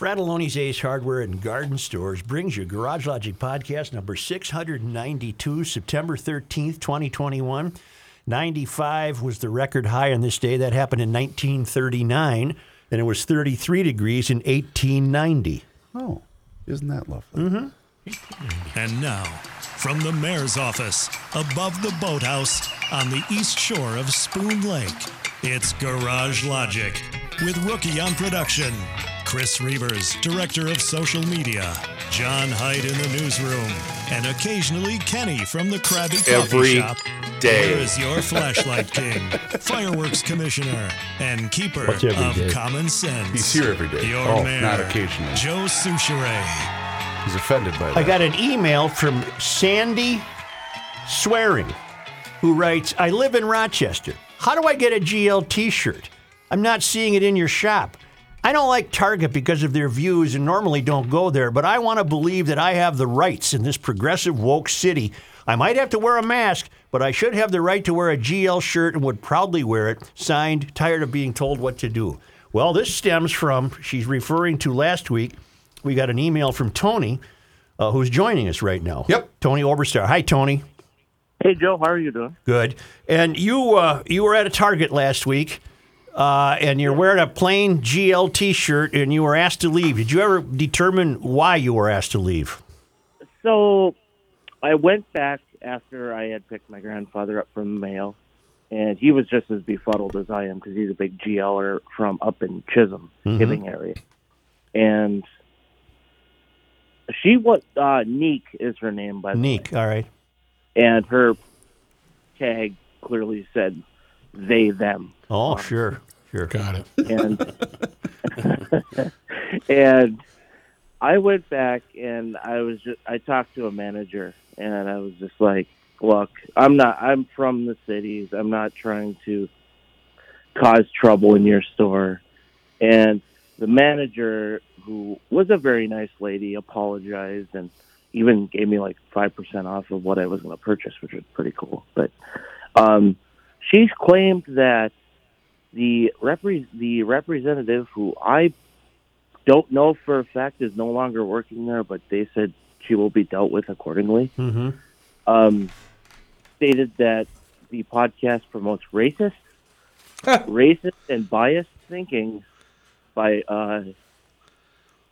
Frattallone's Ace Hardware and Garden Stores brings you Garage Logic Podcast number 692, September 13th, 2021. 95 was the record high on this day. That happened in 1939, and it was 33 degrees in 1890. Oh, isn't that lovely? Mm-hmm. And now, from the mayor's office, above the boathouse on the east shore of Spoon Lake, it's Garage Logic with Rookie on production, Chris Reavers, director of social media, John Hyde in the newsroom, and occasionally Kenny from the Krabby Coffee Every Shop. day. Here is your flashlight king, fireworks commissioner, and keeper of day? common sense. He's here every day. Your Oh, mayor, not occasionally. Joe Soucheray. He's offended by that. I got an email from Sandy Swearing, who writes I live in Rochester. How do I get a GL t shirt? I'm not seeing it in your shop. I don't like Target because of their views and normally don't go there, but I want to believe that I have the rights in this progressive woke city. I might have to wear a mask, but I should have the right to wear a GL shirt and would proudly wear it. Signed, tired of being told what to do. Well, this stems from, she's referring to last week, we got an email from Tony, uh, who's joining us right now. Yep. Tony Oberstar. Hi, Tony. Hey Joe, how are you doing? Good. And you uh, you were at a Target last week, uh, and you're wearing a plain GL T-shirt, and you were asked to leave. Did you ever determine why you were asked to leave? So I went back after I had picked my grandfather up from the mail, and he was just as befuddled as I am because he's a big GLer from up in Chisholm, Hibbing area, and she was uh, Neek is her name by the way, Neek. All right. and her tag clearly said they them. Oh, sure, sure. Got it. and and I went back and I was just I talked to a manager and I was just like, look, I'm not I'm from the cities. I'm not trying to cause trouble in your store. And the manager who was a very nice lady apologized and even gave me like 5% off of what I was going to purchase, which was pretty cool. But um she claimed that the repre- the representative who I don't know for a fact is no longer working there, but they said she will be dealt with accordingly. Mm-hmm. Um, stated that the podcast promotes racist, racist and biased thinking by uh,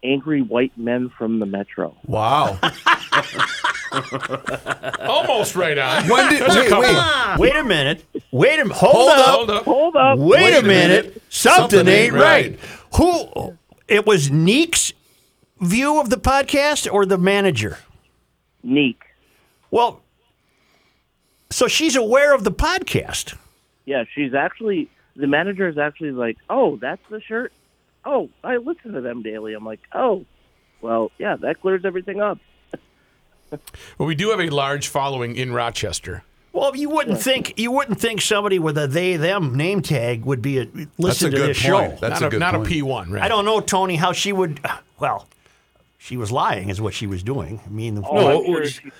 angry white men from the metro. wow. Almost right on. When did, There's a wait, couple. wait. Wait a minute. Wait a minute. Hold, Hold up. Hold up. Hold up, Wait, a minute. Something, ain't right. right. Who? It was Neek's view of the podcast or the manager? Neek. Well, so she's aware of the podcast. Yeah, she's actually the manager is actually like, "Oh, that's the shirt. Oh, I listen to them daily." I'm like, "Oh, well, yeah, that clears everything up." Well, we do have a large following in Rochester. Well, you wouldn't think you wouldn't think somebody with a they them name tag would be uh, a, That's listen a to good this point. show. That's not a good not point. a P1, right? I don't know, Tony, how she would. Uh, well, she was lying, is what she was doing. I mean, Oh, No, sure it- she-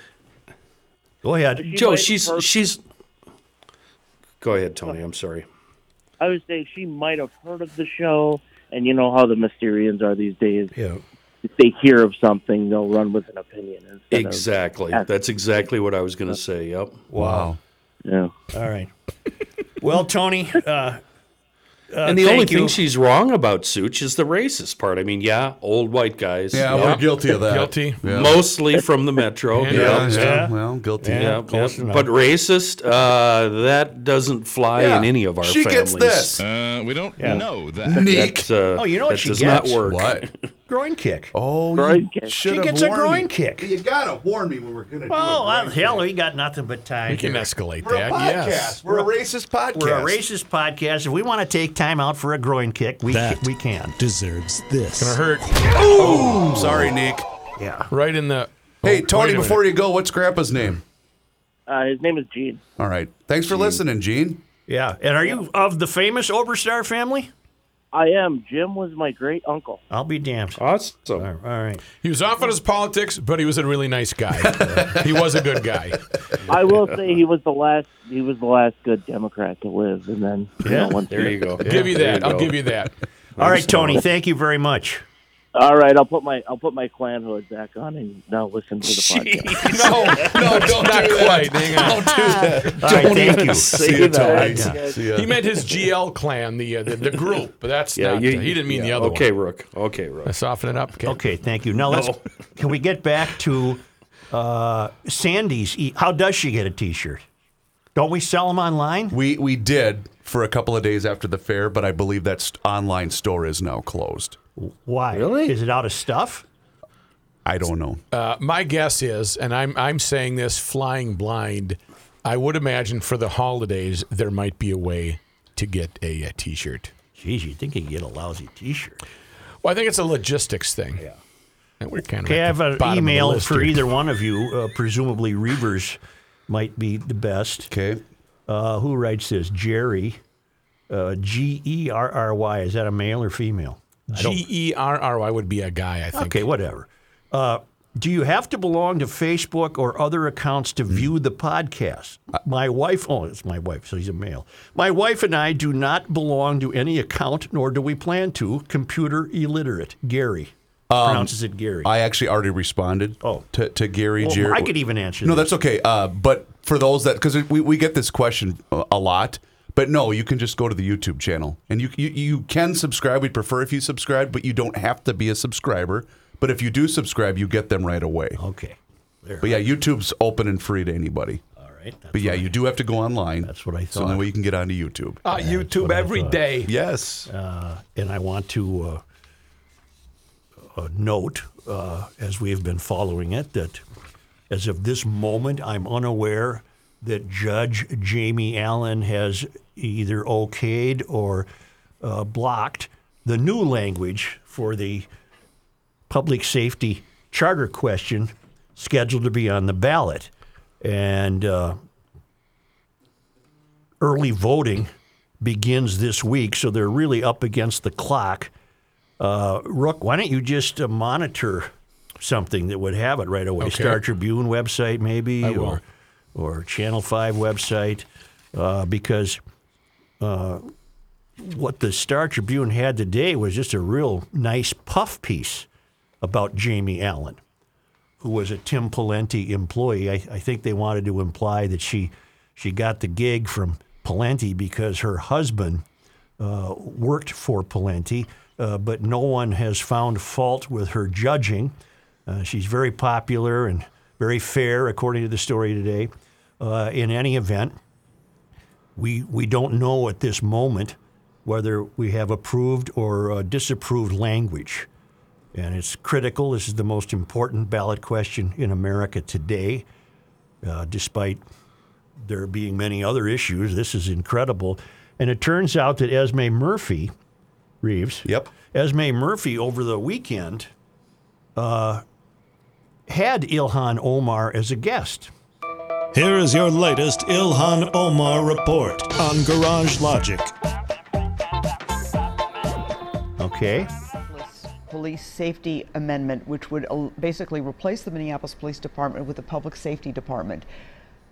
go ahead. she Joe, she's have heard- she's. Go ahead, Tony. I'm sorry. I would say she might have heard of the show, and you know how the Mysterians are these days. Yeah, If they hear of something, they'll run with an opinion. Exactly. Yeah. That's exactly what I was going to say. Yep. Wow. Yeah. All right. Well, Tony, uh, and the only you. thing she's wrong about, Such, is the racist part. I mean, yeah, old white guys. Yeah, yeah, we're guilty of that. Guilty. Yeah. mostly from the metro. Yeah. yeah. Yeah, yeah, Yeah. Well, guilty. Yeah. Yeah, yeah. but racist, uh, that doesn't fly Yeah. in any of our She families. gets this. Uh, we don't Yeah. know that. Neek. That, uh, Oh, you know what that she does gets? not work. What? Groin kick. Oh, Groin kick. should She gets a warned groin me. kick. You gotta warn me when we're gonna do Oh, a well, hell, kick. we got nothing but time. We can here. escalate We're a that. podcast. Yes. We're a racist podcast. We're a racist podcast. If we want to take time out for a groin kick, we That we can. deserves this. Gonna hurt Oh, sorry, Nick. Yeah. right in the. Hey, Oh, Tony, before you go, what's Grandpa's name? Uh, his name is Gene. All right. Thanks for listening, Gene. Yeah. And are you of the famous Oberstar family? I am. Jim was my great uncle. I'll be damned. Awesome. All right. He was off on his politics, but he was a really nice guy. he was a good guy. I will say he was the last. He was the last good Democrat to live, and then you know, once There you go. give you There that. I'll give you that. All right, Tony. Thank you very much. All right, I'll put my I'll put my clan hood back on and now listen to the podcast. No, no, don't Not do quite. that. Hang on. Don't do that. All right. Thank you. See you, Tony. Yeah. See ya. He meant his GL clan, the uh, the, the group, but that's Yeah, not. you, he didn't mean the yeah, other Okay, one. Rook. Okay, Rook. Let's soften it up. Okay. Okay. Thank you. Now let's. Can we get back to uh, Sandy's? E- How does she get a T-shirt? Don't we sell them online? We we did for a couple of days after the fair, but I believe that st- online store is now closed. Why? Really? Is it out of stuff? I don't know. Uh, my guess is, and I'm I'm saying this flying blind. I would imagine for the holidays there might be a way to get a, a T-shirt. Geez, you think you can get a lousy T-shirt? Well, I think it's a logistics thing. Yeah. And we're kind of. Okay, I have an bottom of the email for here. either one of you. Uh, presumably, Reavers might be the best. Okay. Uh, who writes this? Jerry. Uh, G E R R Y. Is that a male or female? I G E R R Y would be a guy, I think. Okay, whatever. Uh, do you have to belong to Facebook or other accounts to view the podcast? My wife, oh, it's my wife, so he's a male. My wife and I do not belong to any account, nor do we plan to. Computer illiterate. Gary pronounces it Gary. I actually already responded. Oh. to, to Gary. Well, Jer- I could even answer No, this. that's okay. Uh, but for those that, because we, we get this question a, a lot, but no, you can just go to the YouTube channel and you, you you can subscribe. We'd prefer if you subscribe, but you don't have to be a subscriber. But if you do subscribe, you get them right away. Okay. There. But yeah, YouTube's open and free to anybody. All right. That's But yeah, what I- you do have to go online. That's what I It's the only thought. way you can get onto YouTube. Uh, YouTube what I every thought. day. yes. and I want to uh, uh, note, uh, as we have been following it, that as of this moment, I'm unaware that Judge Jamie Allen has either okayed or uh, blocked the new language for the public safety charter question scheduled to be on the ballot. And uh, early voting begins this week, so they're really up against the clock. Uh, Rook, why don't you just uh, monitor something that would have it right away? Okay. Star Tribune website, maybe, I will. or or Channel Five website, uh, because uh, what the Star Tribune had today was just a real nice puff piece about Jamie Allen, who was a Tim Pawlenty employee. I, I think they wanted to imply that she she got the gig from Pawlenty because her husband uh, worked for Pawlenty, uh, but no one has found fault with her judging. Uh, she's very popular and very fair, according to the story today. Uh, in any event, we we don't know at this moment whether we have approved or uh, disapproved language, and it's critical. This is the most important ballot question in America today, uh, despite there being many other issues. This is incredible, and it turns out that Esme Murphy, Reeves, Yep. Esme Murphy over the weekend uh, had Ilhan Omar as a guest. Here is your latest Ilhan Omar report on Garage Logic. Okay. Police Safety Amendment, which would basically replace the Minneapolis Police Department with the Public Safety Department.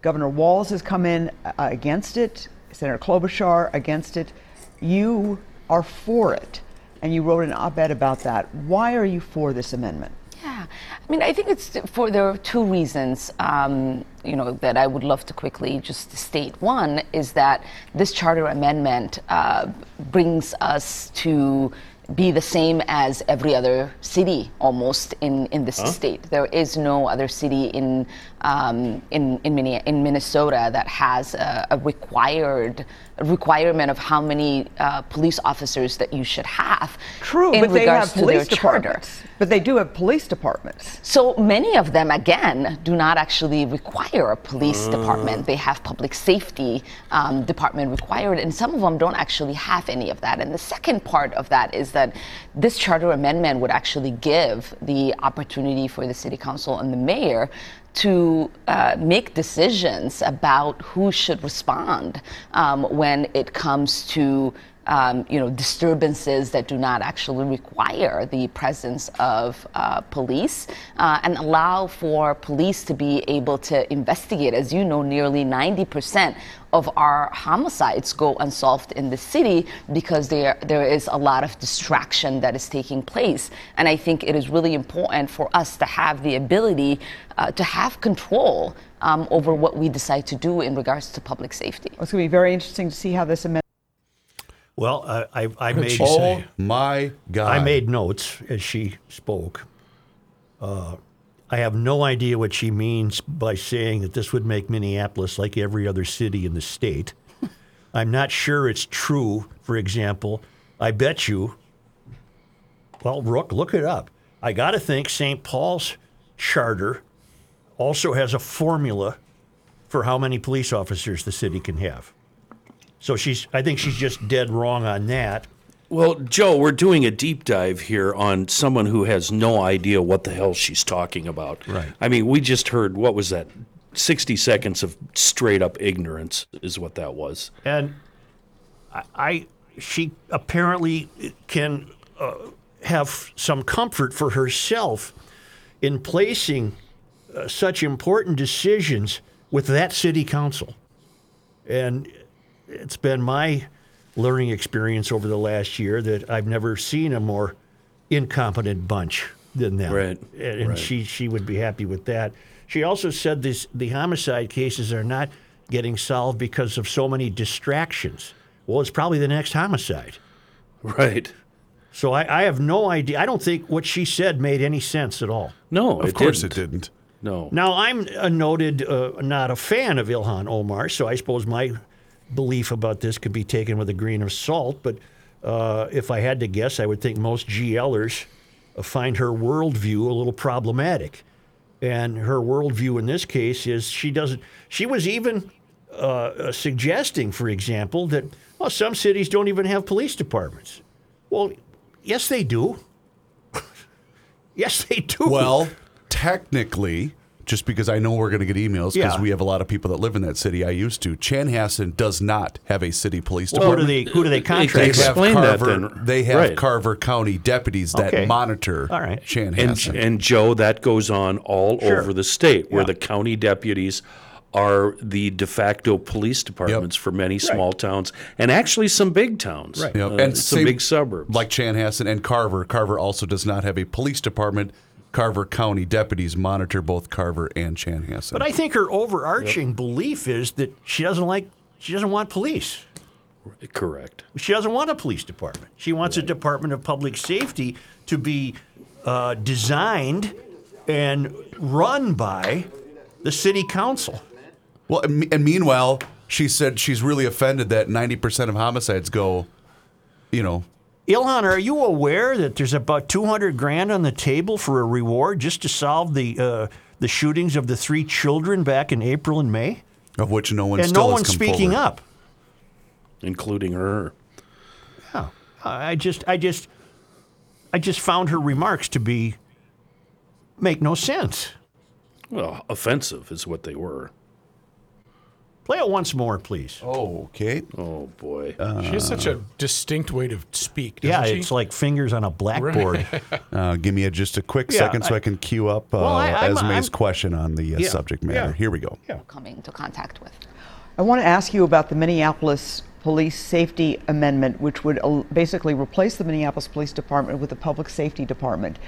Governor Walz has come in uh, against it, Senator Klobuchar against it. You are for it, and you wrote an op ed about that. Why are you for this amendment? Yeah, I mean, I think it's for there are two reasons, um, you know, that I would love to quickly just state. One is that this charter amendment uh, brings us to be the same as every other city almost in, in this state. There is no other city in um, in in, in Minnesota that has a, a required requirement of how many uh, police officers that you should have. True, in but they regards have to their police charter. But they do have police departments. So many of them, again, do not actually require a police department. They have public safety um, department required, and some of them don't actually have any of that. And the second part of that is that this charter amendment would actually give the opportunity for the city council and the mayor to uh, make decisions about who should respond um, when it comes to um, you know, disturbances that do not actually require the presence of uh, police uh, and allow for police to be able to investigate. As you know, nearly 90% of our homicides go unsolved in the city because there, there is a lot of distraction that is taking place. And I think it is really important for us to have the ability uh, to have control um, over what we decide to do in regards to public safety. It's going to be very interesting to see how this amendment. Well, I, I, I made Oh say? my God! I made notes as she spoke. Uh, I have no idea what she means by saying that this would make Minneapolis like every other city in the state. I'm not sure it's true. For example, I bet you. Well, Rook, look it up. I got to think St. Paul's charter also has a formula for how many police officers the city can have. So she's. I think she's just dead wrong on that. Well, Joe, we're doing a deep dive here on someone who has no idea what the hell she's talking about. Right. I mean, we just heard what was that? 60 seconds of straight up ignorance is what that was. and I, I she apparently can uh, have some comfort for herself in placing uh, such important decisions with that city council, and it's been my learning experience over the last year that I've never seen a more incompetent bunch than them. Right, And, and right. she she would be happy with that. She also said this the homicide cases are not getting solved because of so many distractions. Well, it's probably the next homicide. Right. So I, I have no idea. I don't think what she said made any sense at all. No, Of it course didn't. it didn't. No. Now I'm a noted uh, not a fan of Ilhan Omar, so I suppose my belief about this could be taken with a grain of salt. But uh, if I had to guess, I would think most GLers uh, find her worldview a little problematic. And her worldview in this case is she doesn't. She was even uh, uh, suggesting, for example, that well, some cities don't even have police departments. Well, yes, they do. yes, they do. Well, technically, just because I know we're going to get emails because Yeah. we have a lot of people that live in that city. I used to. Chanhassen does not have a city police who do department. they who do they They contract? They with? have Explain that Carver. then. They have Right. Carver County deputies that Okay. monitor All right. And, Chanhassen. and Joe, that goes on all Sure. over the state where Yeah. the county deputies are the de facto police departments for many small towns and actually some big towns. Right. Yep. Uh, and some same- big suburbs. like Chanhassen and Carver. Carver also does not have a police department. Carver County deputies monitor both Carver and Chanhassen. But I think her overarching belief is that she doesn't like, she doesn't want police. Correct. She doesn't want a police department. She wants a Department of Public Safety to be uh, designed and run by the city council. well, and meanwhile, she said she's really offended that ninety percent of homicides go, you know, Ilhan, are you aware that there's about 200 grand on the table for a reward just to solve the uh, the shootings of the three children back in April and May? of which no one and still no one's speaking forward. up. Including her. Yeah. I just, I just, I just found her remarks to be make no sense. Well, offensive is what they were. Play it once more, please. Oh, okay. Oh boy. She has such a distinct way to speak. Doesn't yeah, she? it's like fingers on a blackboard. Uh, give me a, just a quick Yeah, second so I, I- can queue up uh, Well, I- I'm- Esme's I'm- question on the uh, Yeah, subject matter. yeah. Here we go. come into contact with. I want to ask you about the Minneapolis Police Safety Amendment, which would uh, basically replace the Minneapolis Police Department with the Public Safety Department.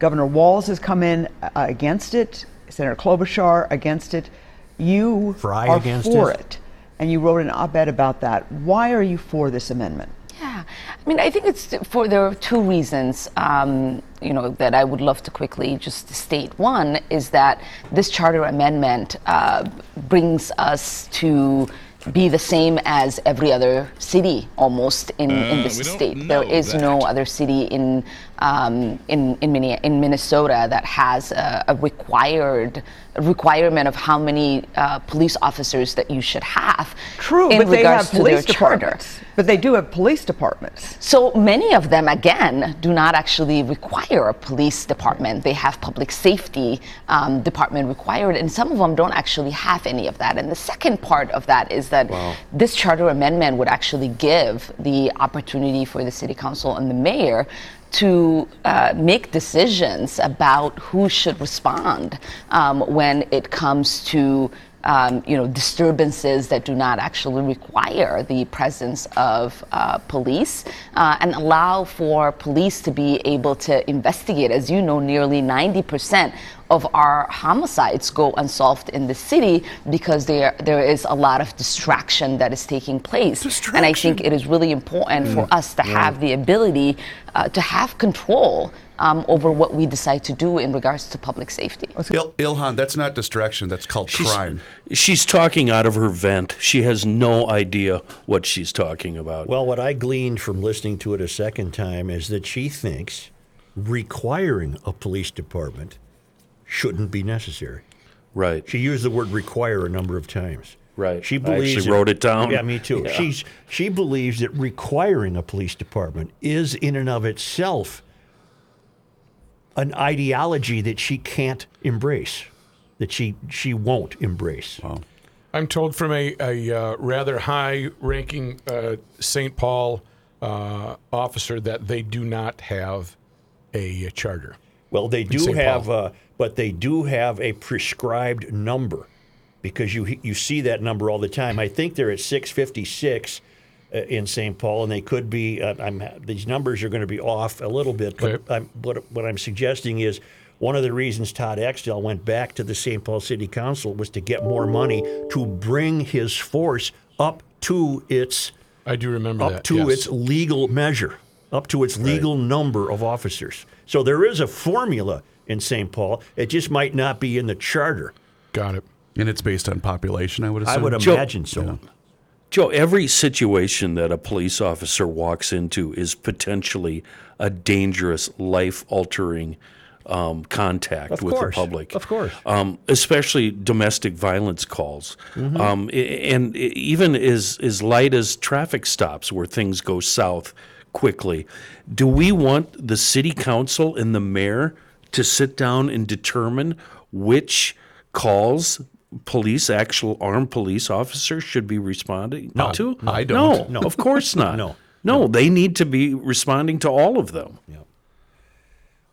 Governor Walz has come in uh, against it. Senator Klobuchar against it. You Fry are against for it. it. and you wrote an op-ed about that. Why are you for this amendment? Yeah, Yeah, I mean, I think it's for there are two reasons, um, you know, that I would love to quickly just state. One is that this charter amendment uh, brings us to be the same as every other city almost in, in this state. There is no other city in um, in in, Minne- in Minnesota that has a, a required a requirement of how many uh, police officers that you should have. True, in but they have to their police charter. departments. But they do have police departments. So many of them, again, do not actually require a police department. They have public safety um, department required, and some of them don't actually have any of that. And the second part of that is that this charter amendment would actually give the opportunity for the city council and the mayor to uh, make decisions about who should respond um, when it comes to um, you know, disturbances that do not actually require the presence of uh, police uh, and allow for police to be able to investigate. As you know, nearly 90% of our homicides go unsolved in the city because there there is a lot of distraction that is taking place. And I think it is really important for us to have the ability uh, to have control um, over what we decide to do in regards to public safety. Il- Ilhan, that's not distraction. That's called crime. She's talking out of her vent. She has no idea what she's talking about. Well, what I gleaned from listening to it a second time is that she thinks requiring a police department shouldn't be necessary. Right. She used the word require a number of times. Right. She I believes actually wrote it down. Yeah, me too. Yeah. She's she believes that requiring a police department is in and of itself an ideology that she can't embrace, that she she won't embrace. I'm told from a, a uh, rather high ranking uh, St. Paul uh, officer that they do not have a charter. Well, they do have, uh, but they do have a prescribed number because you you see that number all the time. I think they're at 656 uh, in St. Paul, and they could be. Uh, I'm, these numbers are going to be off a little bit, but Okay. I'm, what what I'm suggesting is. One of the reasons Todd Axtell went back to the St. Paul City Council was to get more money to bring his force up to its I do remember up that. to yes. its legal measure, up to its legal number of officers. So there is a formula in St. Paul. It just might not be in the charter. Got it. And it's based on population, I would assume. I would Joe- imagine so. Joe, every situation that a police officer walks into is potentially a dangerous, life altering um, contact Of with course, the public. of course. Um, especially domestic violence calls. Mm-hmm. Um, and even as, as light as traffic stops where things go south quickly. Do we want the city council and the mayor to sit down and determine which calls police, actual armed police officers should be responding No, to? I don't. No, of course not. No, no, they need to be responding to all of them.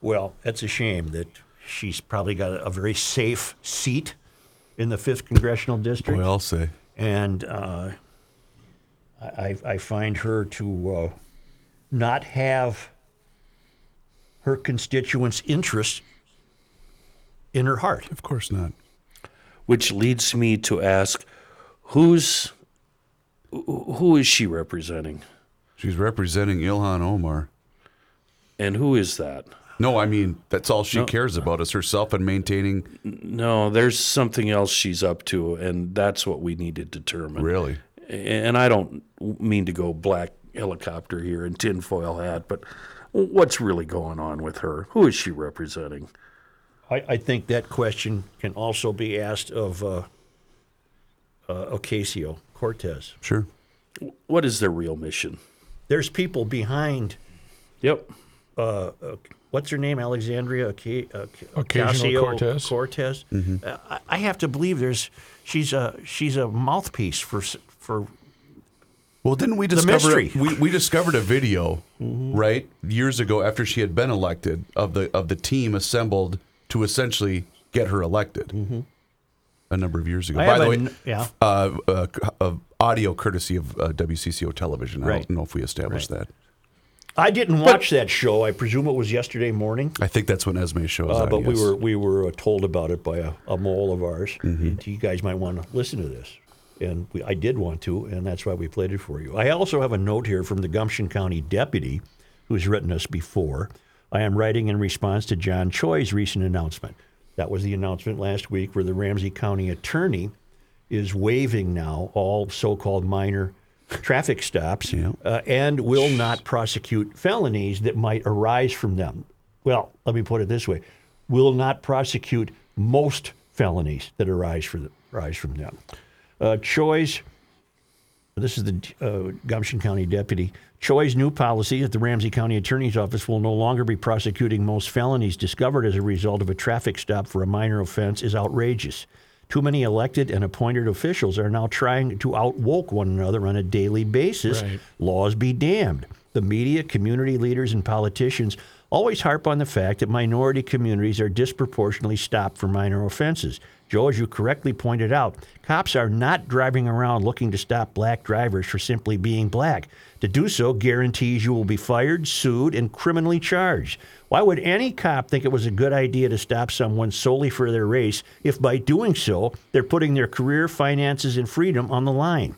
Well, that's a shame that she's probably got a, a very safe seat in the 5th Congressional District. Boy, I'll say. and uh, I, I- I find her to uh, not have her constituents' interests in her heart. Of course not. Which leads me to ask, who's who who is she representing, She's representing Ilhan Omar. and who is that? No, I mean that's all she No. cares about is herself and maintaining. No, there's something else she's up to, and that's what we need to determine. Really, And I don't mean to go black helicopter here and tinfoil hat, but what's really going on with her? Who is she representing? I, I think that question can also be asked of uh, uh, Ocasio Cortez. sure. What is their real mission? There's people behind. Yep. Uh, uh, what's her name? Alexandria Oca- uh, Ocasio Cortez. Cortez. Uh, I, I have to believe there's she's a she's a mouthpiece for for Well, didn't we discover we, we discovered a video right years ago after she had been elected of the of the team assembled to essentially get her elected a number of years ago. I By the a way, n- yeah. uh, uh, uh, audio courtesy of uh, WCCO television. I Right. don't know if we established that. I didn't watch that show. I presume it was yesterday morning. I think that's when Esme shows Uh, up. but we were we were uh, told about it by a, a mole of ours. You guys might want to listen to this. And we, I did want to, and that's why we played it for you. I also have a note here from the Gumption County deputy who's written us before. I am writing in response to John Choi's recent announcement. That was the announcement last week where the Ramsey County attorney is waiving now all so called minor traffic stops uh, and will not prosecute felonies that might arise from them. Well, let me put it this way will not prosecute most felonies that arise, the, arise from them. Uh, Choi's, this is the uh, Gumption County deputy. Choi's new policy at the Ramsey County Attorney's Office will no longer be prosecuting most felonies discovered as a result of a traffic stop for a minor offense is outrageous. Too many elected and appointed officials are now trying to outwoke one another on a daily basis. Right. Laws be damned. The media, community leaders, and politicians always harp on the fact that minority communities are disproportionately stopped for minor offenses. Joe, as you correctly pointed out, cops are not driving around looking to stop black drivers for simply being black. To do so guarantees you will be fired, sued, and criminally charged. Why would any cop think it was a good idea to stop someone solely for their race if by doing so they're putting their career, finances, and freedom on the line?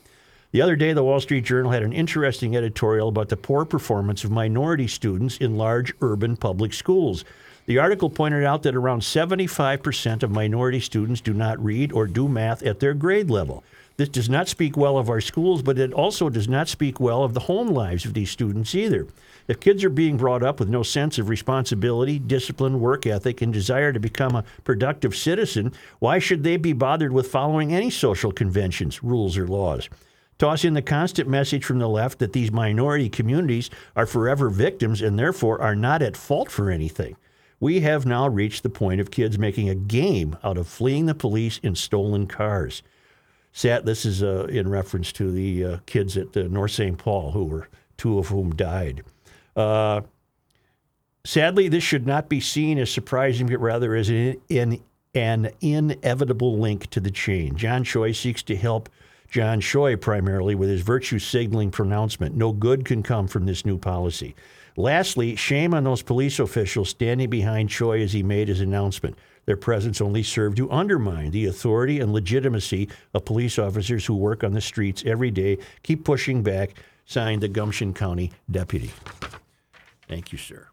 The other day, the Wall Street Journal had an interesting editorial about the poor performance of minority students in large urban public schools. The article pointed out that around 75% of minority students do not read or do math at their grade level. This does not speak well of our schools, but it also does not speak well of the home lives of these students either. If kids are being brought up with no sense of responsibility, discipline, work ethic, and desire to become a productive citizen, why should they be bothered with following any social conventions, rules, or laws? Toss in the constant message from the left that these minority communities are forever victims and therefore are not at fault for anything. We have now reached the point of kids making a game out of fleeing the police in stolen cars. Sat, this is uh, in reference to the uh, kids at uh, North St. Paul, who were two of whom died. Uh, sadly, this should not be seen as surprising, but rather as an, an, an inevitable link to the chain. John Choi seeks to help John Choi primarily with his virtue signaling pronouncement. No good can come from this new policy. Lastly, shame on those police officials standing behind Choi as he made his announcement. Their presence only served to undermine the authority and legitimacy of police officers who work on the streets every day. Keep pushing back. Signed, the Gumption County Deputy. Thank you, sir.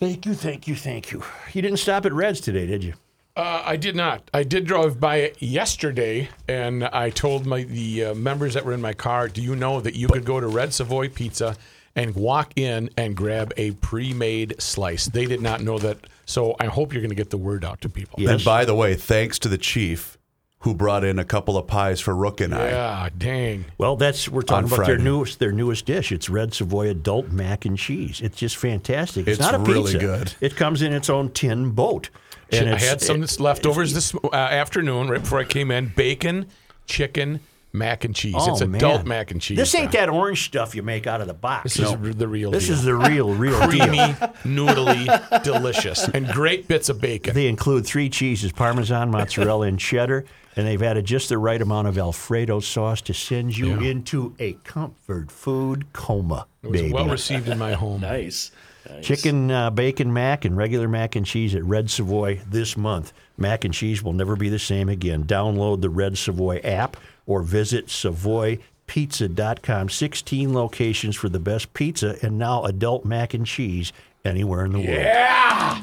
Thank you, thank you, thank you. You didn't stop at Reds today, did you? Uh, I did not. I did drive by it yesterday, and I told my the uh, members that were in my car, "Do you know that you could go to Red Savoy Pizza and walk in and grab a pre-made slice?" They did not know that, so I hope you're going to get the word out to people. And by the way, thanks to the chief who brought in a couple of pies for Rook and I. Yeah, dang. Well, that's we're talking On about their newest their newest dish. It's red Savoy adult mac and cheese. It's just fantastic. It's, It's not a really pizza. good. It comes in its own tin boat. And I had some it- leftovers this uh, afternoon, right before I came in. Bacon, chicken, mac and cheese. Oh, it's adult man. mac and cheese. This ain't now. that orange stuff you make out of the box. This is the real This deal. is the real, real creamy, deal. noodly, delicious, and great bits of bacon. They include three cheeses: Parmesan, mozzarella, and cheddar. And they've added just the right amount of Alfredo sauce to send you Yeah. into a comfort food coma, It was baby. well received in my home. Nice. Chicken, uh, bacon mac, and regular mac and cheese at Red Savoy this month. Mac and cheese will never be the same again. Download the Red Savoy app or visit savoypizza.com. 16 locations for the best pizza and now adult mac and cheese anywhere in the world. Yeah.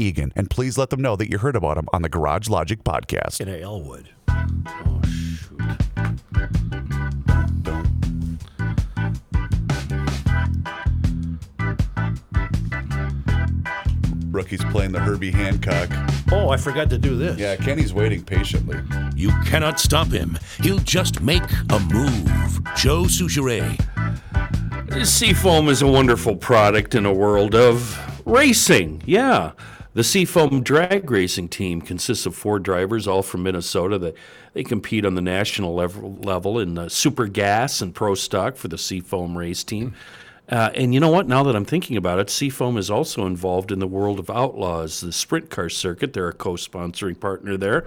Eagan. And please let them know that you heard about them on the Garage Logic podcast. In Elwood. Rookie's playing the Herbie Hancock. Oh, I forgot to do this. Yeah, Kenny's waiting patiently. You cannot stop him. He'll just make a move. Joe Soucheray. Seafoam is a wonderful product in a world of racing. Yeah. The Seafoam drag racing team consists of four drivers, all from Minnesota. They, they compete on the national level, level in uh, Super Gas and Pro Stock for the Seafoam race team. Uh, and you know what? Now that I'm thinking about it, Seafoam is also involved in the World of Outlaws, the sprint car circuit. They're a co sponsoring partner there.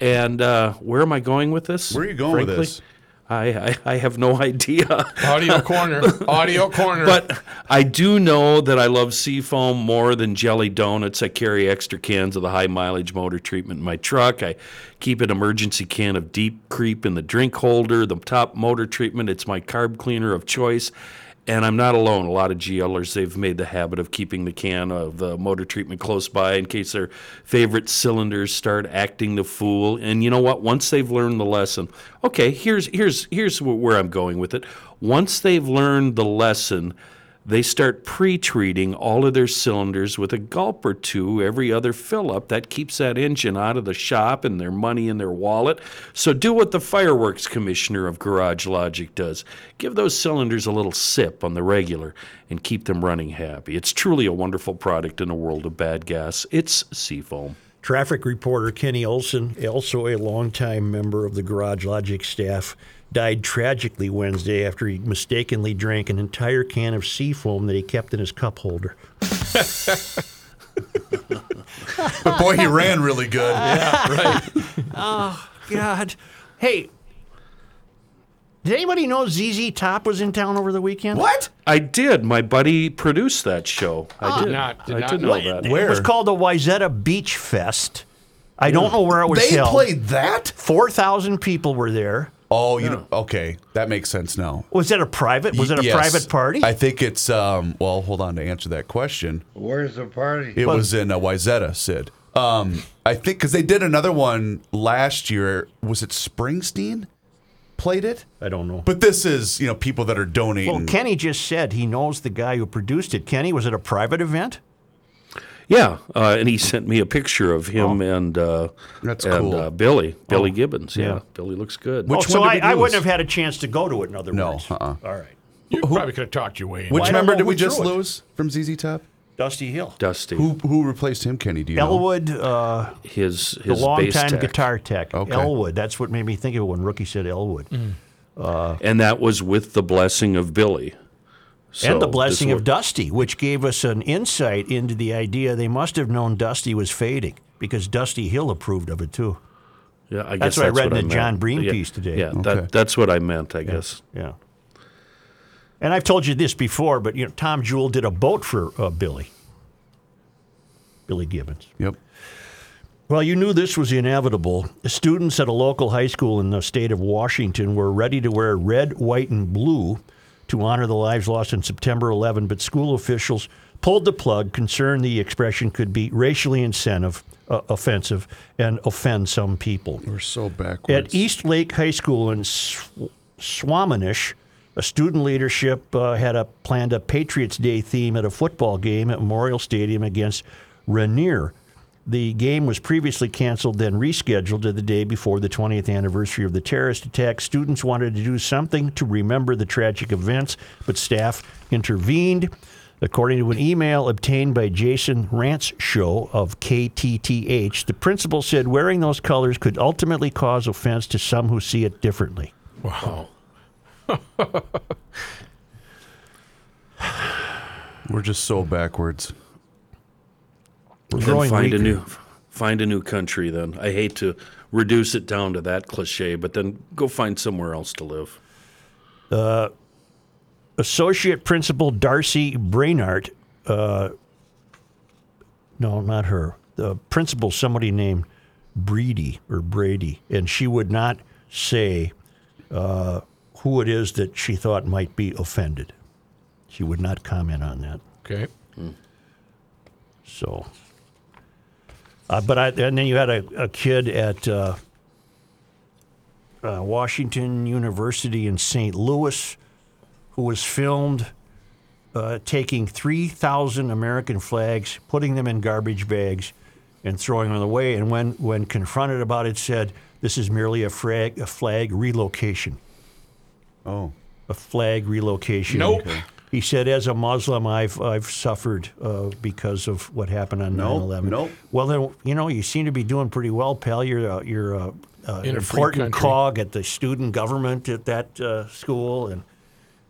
And uh, where am I going with this? Where are you going with this? I, I, I have no idea. Audio corner. Audio corner. But I do know that I love Seafoam more than jelly donuts. I carry extra cans of the high mileage motor treatment in my truck. I keep an emergency can of Deep Creep in the drink holder, the top motor treatment. It's my carb cleaner of choice. And I'm not alone. A lot of GLers, they've made the habit of keeping the can of the motor treatment close by in case their favorite cylinders start acting the fool. And you know what? Once they've learned the lesson, okay, here's here's here's where I'm going with it. Once they've learned the lesson, they start pre-treating all of their cylinders with a gulp or two every other fill up. That keeps that engine out of the shop and their money in their wallet. So do what the fireworks commissioner of Garage Logic does. Give those cylinders a little sip on the regular and keep them running happy. It's truly a wonderful product in a world of bad gas. It's Seafoam. Traffic reporter Kenny Olson, also a longtime member of the Garage Logic staff, died tragically Wednesday after he mistakenly drank an entire can of seafoam that he kept in his cup holder. But boy, he ran really good. yeah, right. Oh, God. Hey, did anybody know ZZ Top was in town over the weekend? What? I did. My buddy produced that show. I did. not- did I not did know know that. Where? It was called the Wayzata Beach Fest. I don't know where it was They held. played that? 4,000 people were there. Oh, you know, okay, that makes sense now. Was it a private? Was it a Yes. private party? I think it's. Um, well, hold on to answer that question. Where's the party? It was in uh, Wayzata, Sid. Um, I think because they did another one last year. Was it Springsteen? Played it, I don't know. but this is you know people that are donating. well, Kenny just said he knows the guy who produced it. Kenny, was it a private event? Yeah, uh, and he sent me a picture of him and uh, Oh. That's and cool. uh, Billy, Billy Oh, Gibbons. Yeah, yeah. Billy looks good. Which oh, so one I, did I wouldn't have had a chance to go to it, in other No, words. uh-uh. All right. You probably could have talked your way in. Which I don't member know did who we just it. lose from ZZ Top? Dusty Hill. Dusty, Who who replaced him? Kenny, do you know? Elwood, uh, his the his bass longtime tech. guitar tech. Okay. Elwood. That's what made me think of it when Rookie said Elwood. and that was with the blessing of Billy. So and the blessing of Dusty, which gave us an insight into the idea they must have known Dusty was fading because Dusty Hill approved of it too. Yeah, I guess That's guess what I that's read in the. John Breen Yeah, piece today. Yeah, Okay. that, that's what I meant. I guess. Yeah. And I've told you this before, but you know, Tom Jewell did a boat for uh, Billy. Billy Gibbons. Yep. Well, you knew this was inevitable. Students at a local high school in the state of Washington were ready to wear red, white, and blue to honor the lives lost on September 11, but school officials pulled the plug, concerned the expression could be racially incentive, uh, offensive and offend some people. We're so backwards. At East Lake High School in Sw- Swaminish, a student leadership uh, had a planned a Patriots Day theme at a football game at Memorial Stadium against Rainier. The game was previously canceled, then rescheduled to the day before the 20th anniversary of the terrorist attack. Students wanted to do something to remember the tragic events, but staff intervened. According to an email obtained by Jason Rantshow of KTTH, the principal said wearing those colors could ultimately cause offense to some who see it differently. Wow. We're just so backwards. We're Then growing find a new find a new country. Then I hate to reduce it down to that cliche, but then go find somewhere else to live. Associate Principal Darcy Brainart, uh, no, not her. The principal, somebody named Breedy or Brady, and she would not say uh, who it is that she thought might be offended. She would not comment on that. Okay. So, uh, but I, and then you had a, a kid at uh, uh, Washington University in St. Louis who was filmed uh, taking 3,000 American flags, putting them in garbage bags, and throwing them away. And when, when confronted about it, said, This is merely a flag, a flag relocation. Oh. A flag relocation. Nope. He said, as a Muslim, I've I've suffered uh, because of what happened on Nope, 9/11. nope. Well, then you know you seem to be doing pretty well, pal. You're uh, you're uh, uh, an important cog at the student government at that uh, school, and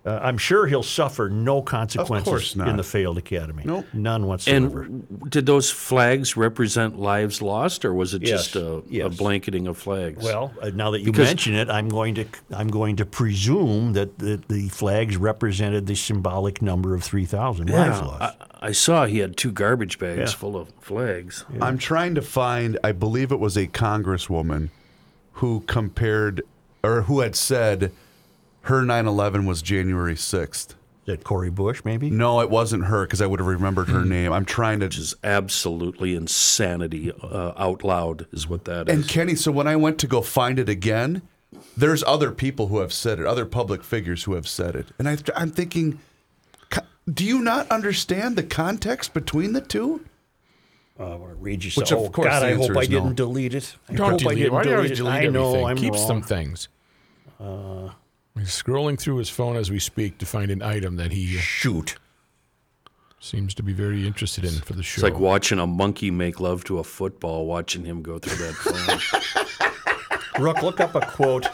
uh, I'm sure he'll suffer no consequences in the failed academy. Nope. none whatsoever. And did those flags represent lives lost, or was it Yes, just a, a blanketing of flags? well, uh, now that you Because- mention it, I'm going to I'm going to presume that the, the flags represented the symbolic number of 3,000 lives lost. I, I saw he had two garbage bags Yeah. full of flags. I'm trying to find, I believe it was a congresswoman who compared, or who had said her 9 11 was January 6th. Is that Cori Bush, maybe? No, it wasn't her because I would have remembered her name. I'm trying to Which is absolutely insanity uh, out loud, is what that is. And Kenny, so when I went to go find it again, there's other people who have said it, other public figures who have said it, and I, I'm thinking, do you not understand the context between the two? Uh, I want to read you Which, of oh, course, God, the I hope answer I is no. didn't delete it. I Don't hope I delete it. didn't Why do you always delete it. delete I know everything? I'm Keep wrong. some things. He's scrolling through his phone as we speak to find an item that he uh, Shoot. seems to be very interested in for the show. It's like watching a monkey make love to a football, watching him go through that phone. Rook, look up a quote.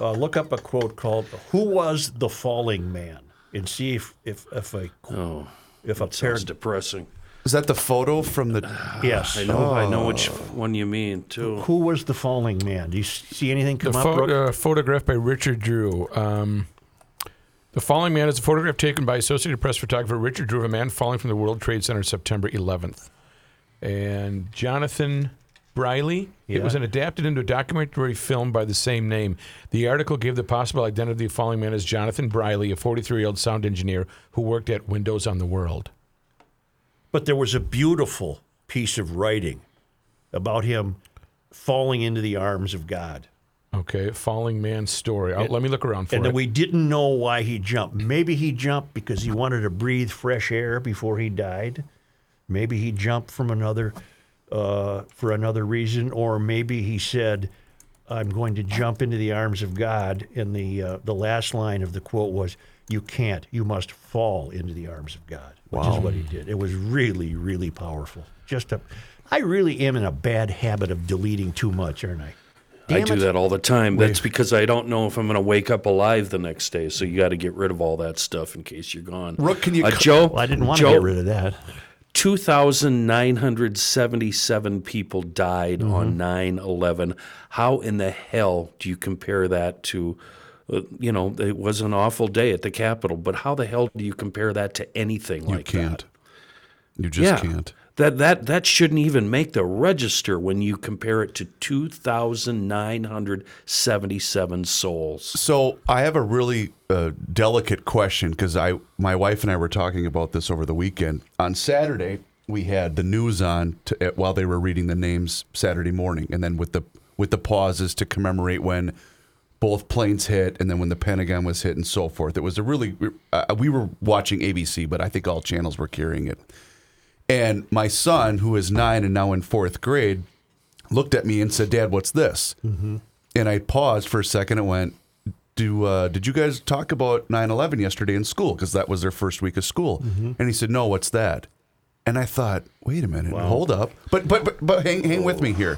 Uh, look up a quote called "Who was the falling man?" and see if if if a oh, if a pair. sounds depressing. Is that the photo from the? Yes. I know, I know which one you mean too. Who was the falling man? Do you see anything the come up? pho- uh, photograph by Richard Drew. Um, the falling man is a photograph taken by Associated Press photographer Richard Drew of a man falling from the World Trade Center September 11th. And Jonathan Briley. It was Yeah. an adapted into a documentary film by the same name. The article gave the possible identity of the falling man as Jonathan Briley, a 43-year-old sound engineer who worked at Windows on the World. But there was a beautiful piece of writing about him falling into the arms of God. Okay, falling man's story. i let me look around for and it. then we didn't know why he jumped. Maybe he jumped because he wanted to breathe fresh air before he died. Maybe he jumped from another uh, for another reason, or maybe he said, "I'm going to jump into the arms of God." And the uh, the last line of the quote was, "You can't. You must fall into the arms of God," which is what he did. It was really, really powerful. Just a, I really am in a bad habit of deleting too much, aren't I? I Damn do that all the time. That's because I don't know if I'm going to wake up alive the next day. So you got to get rid of all that stuff in case you're gone. Rook, can you Uh, Joe? Well, I didn't want to get rid of that. 2,977 people died on 9 11. How in the hell do you compare that to, you know, it was an awful day at the Capitol, but how the hell do you compare that to anything You like can't. that? You just can't. That, that, that shouldn't even make the register when you compare it to 2,977 souls. So I have a really uh, delicate question because I, my wife and I were talking about this over the weekend. On Saturday, we had the news on to, uh, while they were reading the names Saturday morning, and then with the with the pauses to commemorate when both planes hit, and then when the Pentagon was hit, and so forth. It was a really uh, we were watching ABC, but I think all channels were carrying it. And my son, who is nine and now in fourth grade, looked at me and said, "Dad, what's this?" And I paused for a second and went, "Do uh, did you guys talk about 9/11 yesterday in school? Because that was their first week of school." And he said, "No, what's that?" And I thought, "Wait a minute, hold up." But but but, but hang hang with me here.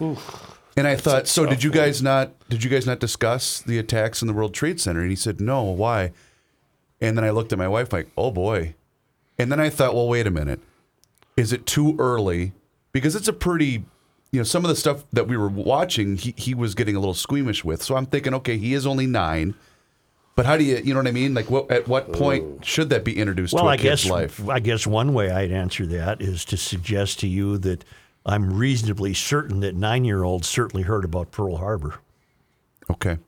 And I thought, so did you guys not did you guys not discuss the attacks in the World Trade Center? And he said, "No, why?" And then I looked at my wife like, "Oh boy." And then I thought, "Well, wait a minute. Is it too early because it's a pretty, you know, some of the stuff that we were watching, he, he was getting a little squeamish with. So I'm thinking, okay, he is only nine, but how do you, you know what I mean? Like, what at what point should that be introduced Well, to a I kid's guess life? I guess one way I'd answer that is to suggest to you that I'm reasonably certain that nine-year-olds certainly heard about Pearl Harbor, Okay.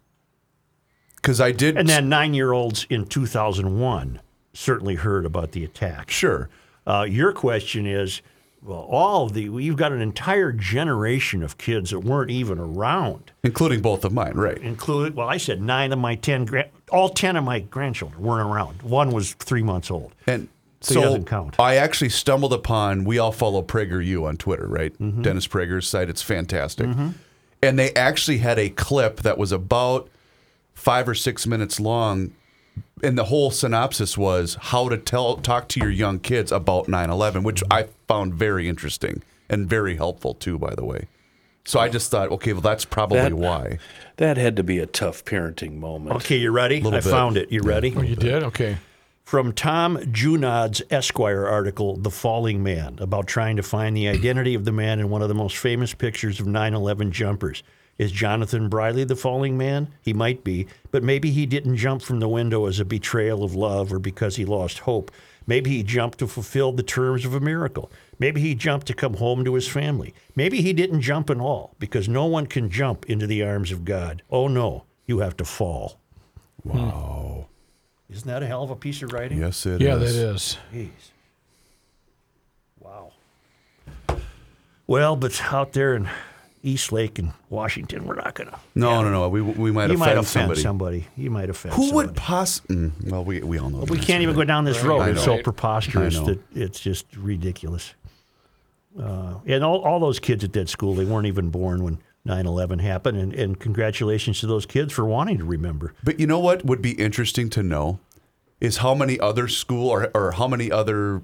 Because I did, and then nine-year-olds in 2001 certainly heard about the attack. sure. Uh, your question is, well, all of the you've got an entire generation of kids that weren't even around. Including both of mine, right? Included, well, I said nine of my ten, gra- all ten of my grandchildren weren't around. One was three months old. And So so, he doesn't count. I actually stumbled upon. We all follow PragerU on Twitter, right? Mm-hmm. Dennis Prager's site. It's fantastic. And they actually had a clip that was about five or six minutes long, and the whole synopsis was how to tell talk to your young kids about 9/11, which I found very interesting and very helpful too. By the way, so I just thought, okay, well, that's probably That- why. That had to be a tough parenting moment. Okay, you ready? I bit. found it. You ready? Oh, you did? Okay. From Tom Junod's Esquire article, The Falling Man, about trying to find the identity of the man in one of the most famous pictures of 9 11 jumpers. Is Jonathan Briley the falling man? He might be, but maybe he didn't jump from the window as a betrayal of love or because he lost hope. Maybe he jumped to fulfill the terms of a miracle. Maybe he jumped to come home to his family. Maybe he didn't jump at all because no one can jump into the arms of God. Oh no, you have to fall. Wow. Isn't that a hell of a piece of writing? Yes, it is. Yeah, that is. Jeez. Wow. Well, but out there in East Lake and Washington, we're not going to. No, no, no. We we might You offend might offend somebody. somebody. You might offend Who somebody. Who would possibly? Well, we we all know. the We can't even go down this road. It's so preposterous that it's just ridiculous. Uh, and all, all those kids at that school, they weren't even born when 9 11 happened. And, and congratulations to those kids for wanting to remember. But you know what would be interesting to know is how many other school or, or how many other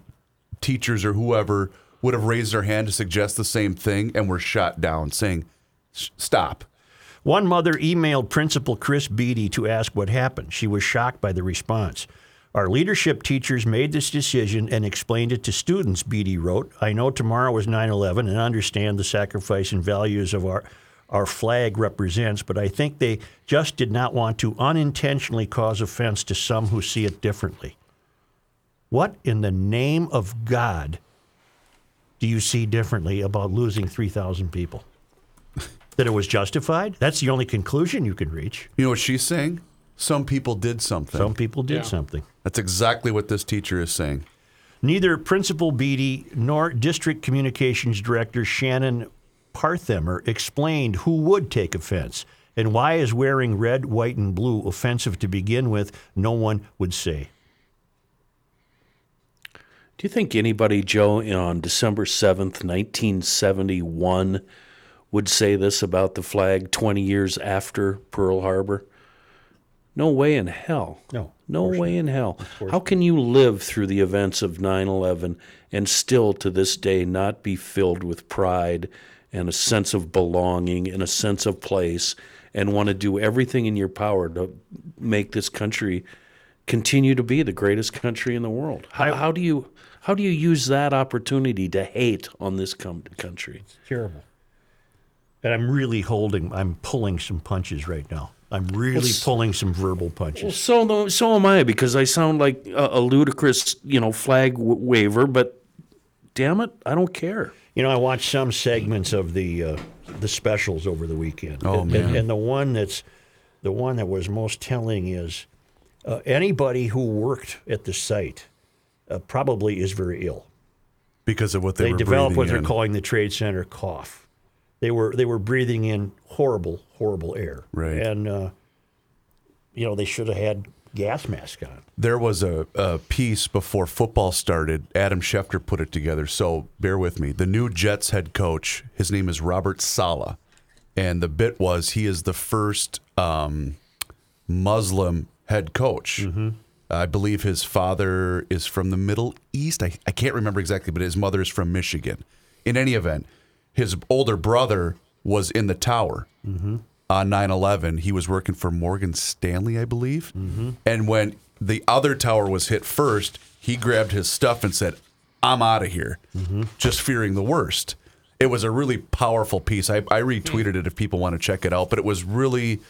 teachers or whoever would have raised their hand to suggest the same thing and were shot down, saying, "Stop." One mother emailed Principal Chris Beatty to ask what happened. She was shocked by the response. Our leadership teachers made this decision and explained it to students, Beatty wrote. I know tomorrow is 9 11 and understand the sacrifice and values of our, our flag represents, but I think they just did not want to unintentionally cause offense to some who see it differently. What in the name of God do you see differently about losing 3,000 people? that it was justified? That's the only conclusion you can reach. You know what she's saying? Some people did something. Some people did Yeah. something. That's exactly what this teacher is saying. Neither Principal Beatty nor District Communications Director Shannon Parthemer explained who would take offense. And why is wearing red, white, and blue offensive to begin with? No one would say. Do you think anybody, Joe, on December 7th, 1971, would say this about the flag 20 years after Pearl Harbor? No way in hell. No, No way in hell. How can you live through the events of 9 11 and still to this day not be filled with pride and a sense of belonging and a sense of place and want to do everything in your power to make this country continue to be the greatest country in the world? How, how do you how do you use that opportunity to hate on this com- country? Terrible. And I'm really holding, I'm pulling some punches right now. I'm really It's- pulling some verbal Well, punches. so so am I because I sound like a, a ludicrous, you know, flag w- waver. But damn it, I don't care. You know, I watched some segments of the uh, the specials over the weekend. Oh, and, man. And, and the one that's the one that was most telling is uh, anybody who worked at the site uh, probably is very ill. Because of what they, They, developed what breathing they're calling the trade center cough. They were they were breathing in horrible, horrible air. Right. And uh, you know they should have had gas mask on. There was a, a piece before football started. Adam Schefter put it together. So bear with me. The new Jets head coach, his name is Robert Saleh. And the bit was he is the first um, Muslim head coach. I believe his father is from the Middle East. I, I can't remember exactly, but his mother is from Michigan. In any event, his older brother was in the tower on 9 11. He was working for Morgan Stanley, I believe. Mm-hmm. And when the other tower was hit first, he grabbed his stuff and said, I'm out of here, mm-hmm. just fearing the worst. It was a really powerful piece. I, I retweeted it if people want to check it out, but it was really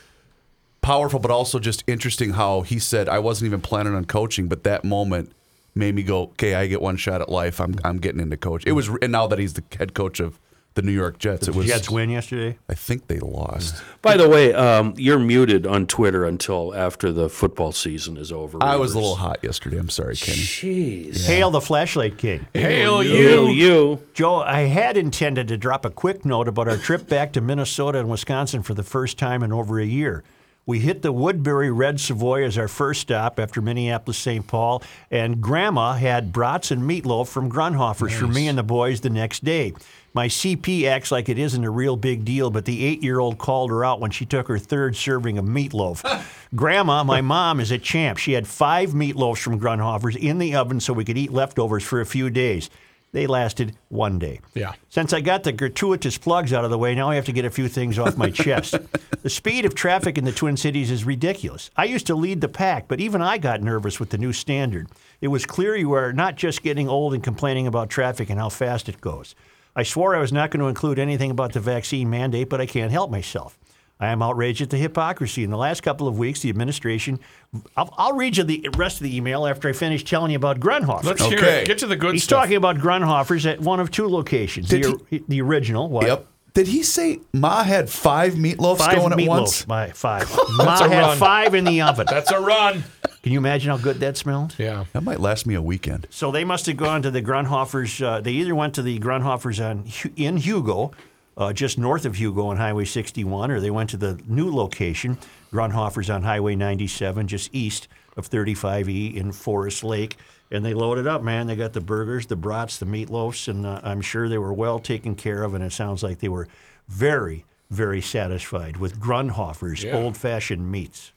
powerful, but also just interesting how he said, I wasn't even planning on coaching, but that moment made me go, okay, I get one shot at life. I'm, I'm getting into coach. It was, and now that he's the head coach of the New York Jets, it was. The Jets win yesterday. I think they lost. By the way, um, you're muted on Twitter until after the football season is over. I was a little hot yesterday. I'm sorry, Kenny. Jeez. Hail the flashlight king. Hail You, you. you. Joe, I had intended to drop a quick note about our trip back to Minnesota and Wisconsin for the first time in over a year. We hit the Woodbury Red Savoy as our first stop after Minneapolis St. Paul, and Grandma had brats and meatloaf from Grundhofer's for me and the boys the next day. My CP acts like it isn't a real big deal, but the eight year old called her out when she took her third serving of meatloaf. Grandma, my mom, is a champ. She had five meatloafs from Grundhofer's in the oven so we could eat leftovers for a few days. They lasted one day. Yeah. Since I got the gratuitous plugs out of the way, now I have to get a few things off my chest. The speed of traffic in the Twin Cities is ridiculous. I used to lead the pack, but even I got nervous with the new standard. It was clear you are not just getting old and complaining about traffic and how fast it goes. I swore I was not going to include anything about the vaccine mandate, but I can't help myself. I am outraged at the hypocrisy. In the last couple of weeks, the administration. I'll, I'll read you the rest of the email after I finish telling you about Grundhofer. Let's hear Okay. it. Get to the good He's stuff. talking about Grundhofer's at one of two locations. Did The, the original, what? Yep. Did he say Ma had five meatloafs Five going meatloaf, at once? My five. Ma had run. five in the oven. That's a run. Can you imagine how good that smelled? Yeah. That might last me a weekend. So they must have gone to the Grundhofers. Uh, they either went to the Grundhofers on in Hugo, uh, just north of Hugo on Highway 61, or they went to the new location, Grundhofers on Highway 97, just east of 35E in Forest Lake. And they loaded up, man. They got the burgers, the brats, the meatloafs, and uh, I'm sure they were well taken care of. And it sounds like they were very, very satisfied with Grundhofer's Yeah. old fashioned meats.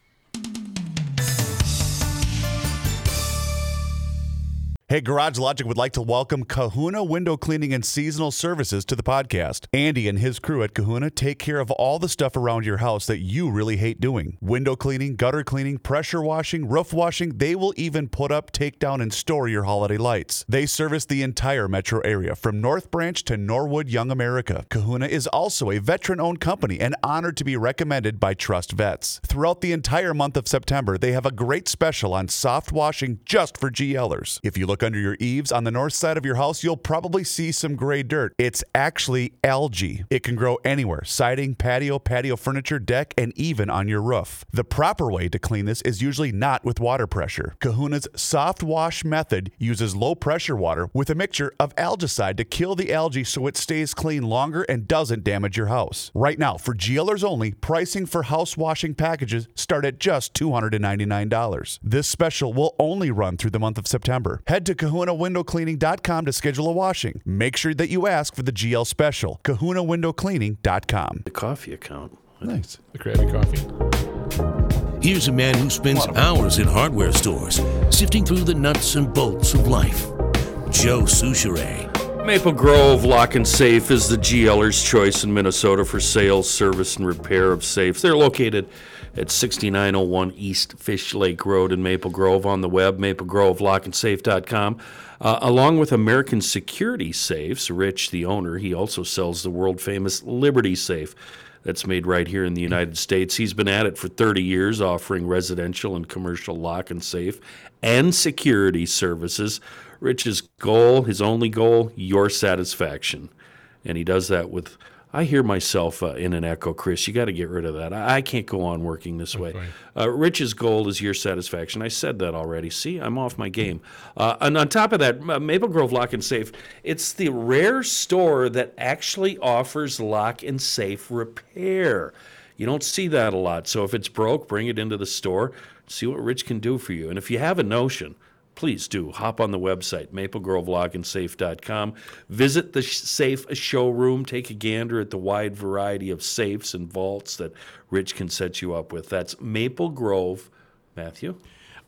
Hey, Garage Logic would like to welcome Kahuna Window Cleaning and Seasonal Services to the podcast. Andy and his crew at Kahuna take care of all the stuff around your house that you really hate doing window cleaning, gutter cleaning, pressure washing, roof washing. They will even put up, take down, and store your holiday lights. They service the entire metro area from North Branch to Norwood, Young America. Kahuna is also a veteran owned company and honored to be recommended by Trust Vets. Throughout the entire month of September, they have a great special on soft washing just for GLers. If you look under your eaves on the north side of your house, you'll probably see some gray dirt. It's actually algae. It can grow anywhere siding, patio, patio furniture, deck, and even on your roof. The proper way to clean this is usually not with water pressure. Kahuna's soft wash method uses low pressure water with a mixture of algicide to kill the algae so it stays clean longer and doesn't damage your house. Right now, for GLers only, pricing for house washing packages start at just $299. This special will only run through the month of September. Head to kahunawindowcleaning.com to schedule a washing. Make sure that you ask for the GL special. kahunawindowcleaning.com. The coffee account. Nice. The Krabby Coffee. Here's a man who spends hours in hardware stores sifting through the nuts and bolts of life. Joe Soucheray. Maple Grove Lock and Safe is the GLer's choice in Minnesota for sales, service, and repair of safes. They're located at 6901 East Fish Lake Road in Maple Grove on the web, maplegrovelockandsafe.com. Uh, along with American Security Safes, Rich, the owner, he also sells the world famous Liberty Safe that's made right here in the United States. He's been at it for 30 years, offering residential and commercial lock and safe and security services. Rich's goal, his only goal, your satisfaction. And he does that with, I hear myself uh, in an echo, Chris. You got to get rid of that. I, I can't go on working this way. Uh, Rich's goal is your satisfaction. I said that already. See, I'm off my game. Uh, and on top of that, uh, Maple Grove Lock and Safe, it's the rare store that actually offers lock and safe repair. You don't see that a lot. So if it's broke, bring it into the store, see what Rich can do for you. And if you have a notion, please do. Hop on the website maplegrovelockandsafe.com visit the safe showroom. Take a gander at the wide variety of safes and vaults that rich can set you up with. That's maple grove. Matthew?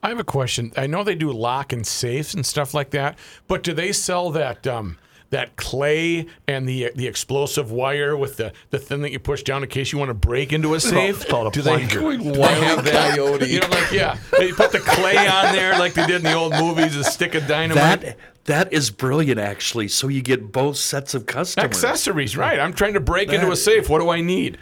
I have a question. I know they do lock and safes and stuff like that, but do they sell that um, that clay and the the explosive wire with the, the thing that you push down in case you want to break into a safe. It's called a Do they, plunger. they have that? You know, like yeah, they put the clay on there like they did in the old movies, a stick of dynamite. That that is brilliant, actually. So you get both sets of customers. Accessories, right? I'm trying to break into a safe. What do I need?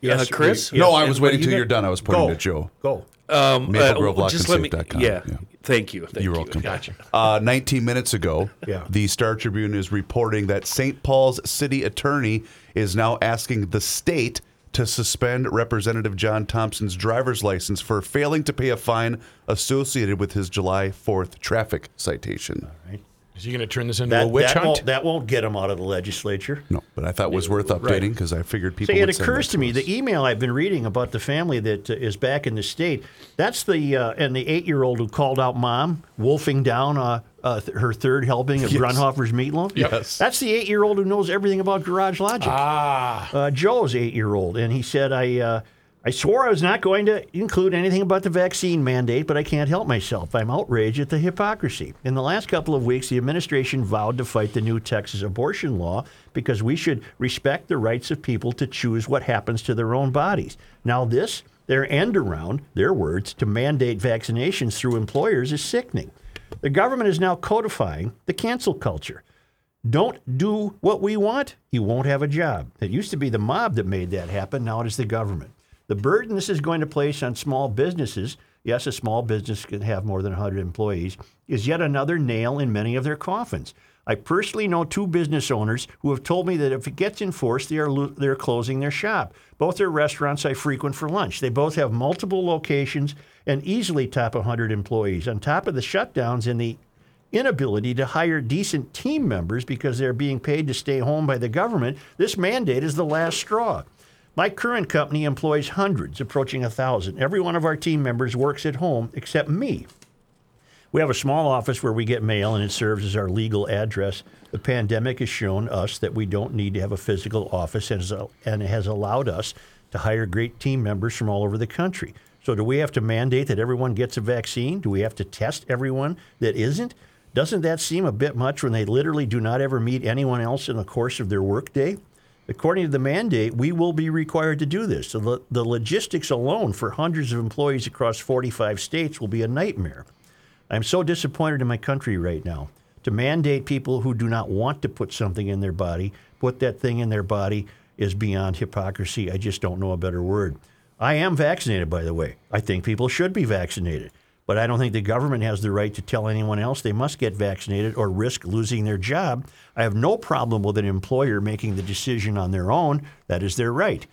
Yeah, Yes, Chris. we- No, Yes, I was what waiting do you till got? you're done. I was pointing Go. at Joe. Go. Um, uh, just let me. Yeah, Yeah. Thank you. Thank You're you. welcome. Gotcha. Uh, 19 minutes ago, Yeah. the Star Tribune is reporting that St. Paul's city attorney is now asking the state to suspend Representative John Thompson's driver's license for failing to pay a fine associated with his July 4th traffic citation. Is he going to turn this into a That, witch that, hunt? won't, that won't get him out of the legislature. No, but I thought it was worth updating because I figured people. See, it would send occurs that to me us. the email I've been reading about the family that uh, is back in the state. That's the uh, and the eight-year-old who called out mom, wolfing down uh, uh, th- her third helping of Yes. Grundhofer's meatloaf. Yes. that's the eight-year-old who knows everything about Garage Logic. ah, uh, Joe's eight-year-old, and he said, "I uh, I swore I was not going to include anything about the vaccine mandate, but I can't help myself. I'm outraged at the hypocrisy. In the last couple of weeks, the administration vowed to fight the new Texas abortion law because we should respect the rights of people to choose what happens to their own bodies. Now, this." Their end around, their words, to mandate vaccinations through employers is sickening. The government is now codifying the cancel culture don't do what we want, you won't have a job. It used to be the mob that made that happen. Now it is the government. The burden this is going to place on small businesses, yes, a small business can have more than 100 employees, is yet another nail in many of their coffins. I personally know two business owners who have told me that if it gets enforced, they are lo- they're closing their shop. Both are restaurants I frequent for lunch. They both have multiple locations and easily top 100 employees. On top of the shutdowns and the inability to hire decent team members because they're being paid to stay home by the government, this mandate is the last straw. My current company employs hundreds, approaching a thousand. Every one of our team members works at home except me. We have a small office where we get mail and it serves as our legal address. The pandemic has shown us that we don't need to have a physical office and has- allowed us to hire great team members from all over the country. So, do we have to mandate that everyone gets a vaccine? Do we have to test everyone that isn't? Doesn't that seem a bit much when they literally do not ever meet anyone else in the course of their workday? According to the mandate, we will be required to do this. So the, the logistics alone for hundreds of employees across 45 states will be a nightmare. I'm so disappointed in my country right now. To mandate people who do not want to put something in their body, put that thing in their body, is beyond hypocrisy. I just don't know a better word. I am vaccinated, by the way. I think people should be vaccinated. But I don't think the government has the right to tell anyone else they must get vaccinated or risk losing their job. I have no problem with an employer making the decision on their own. That is their right.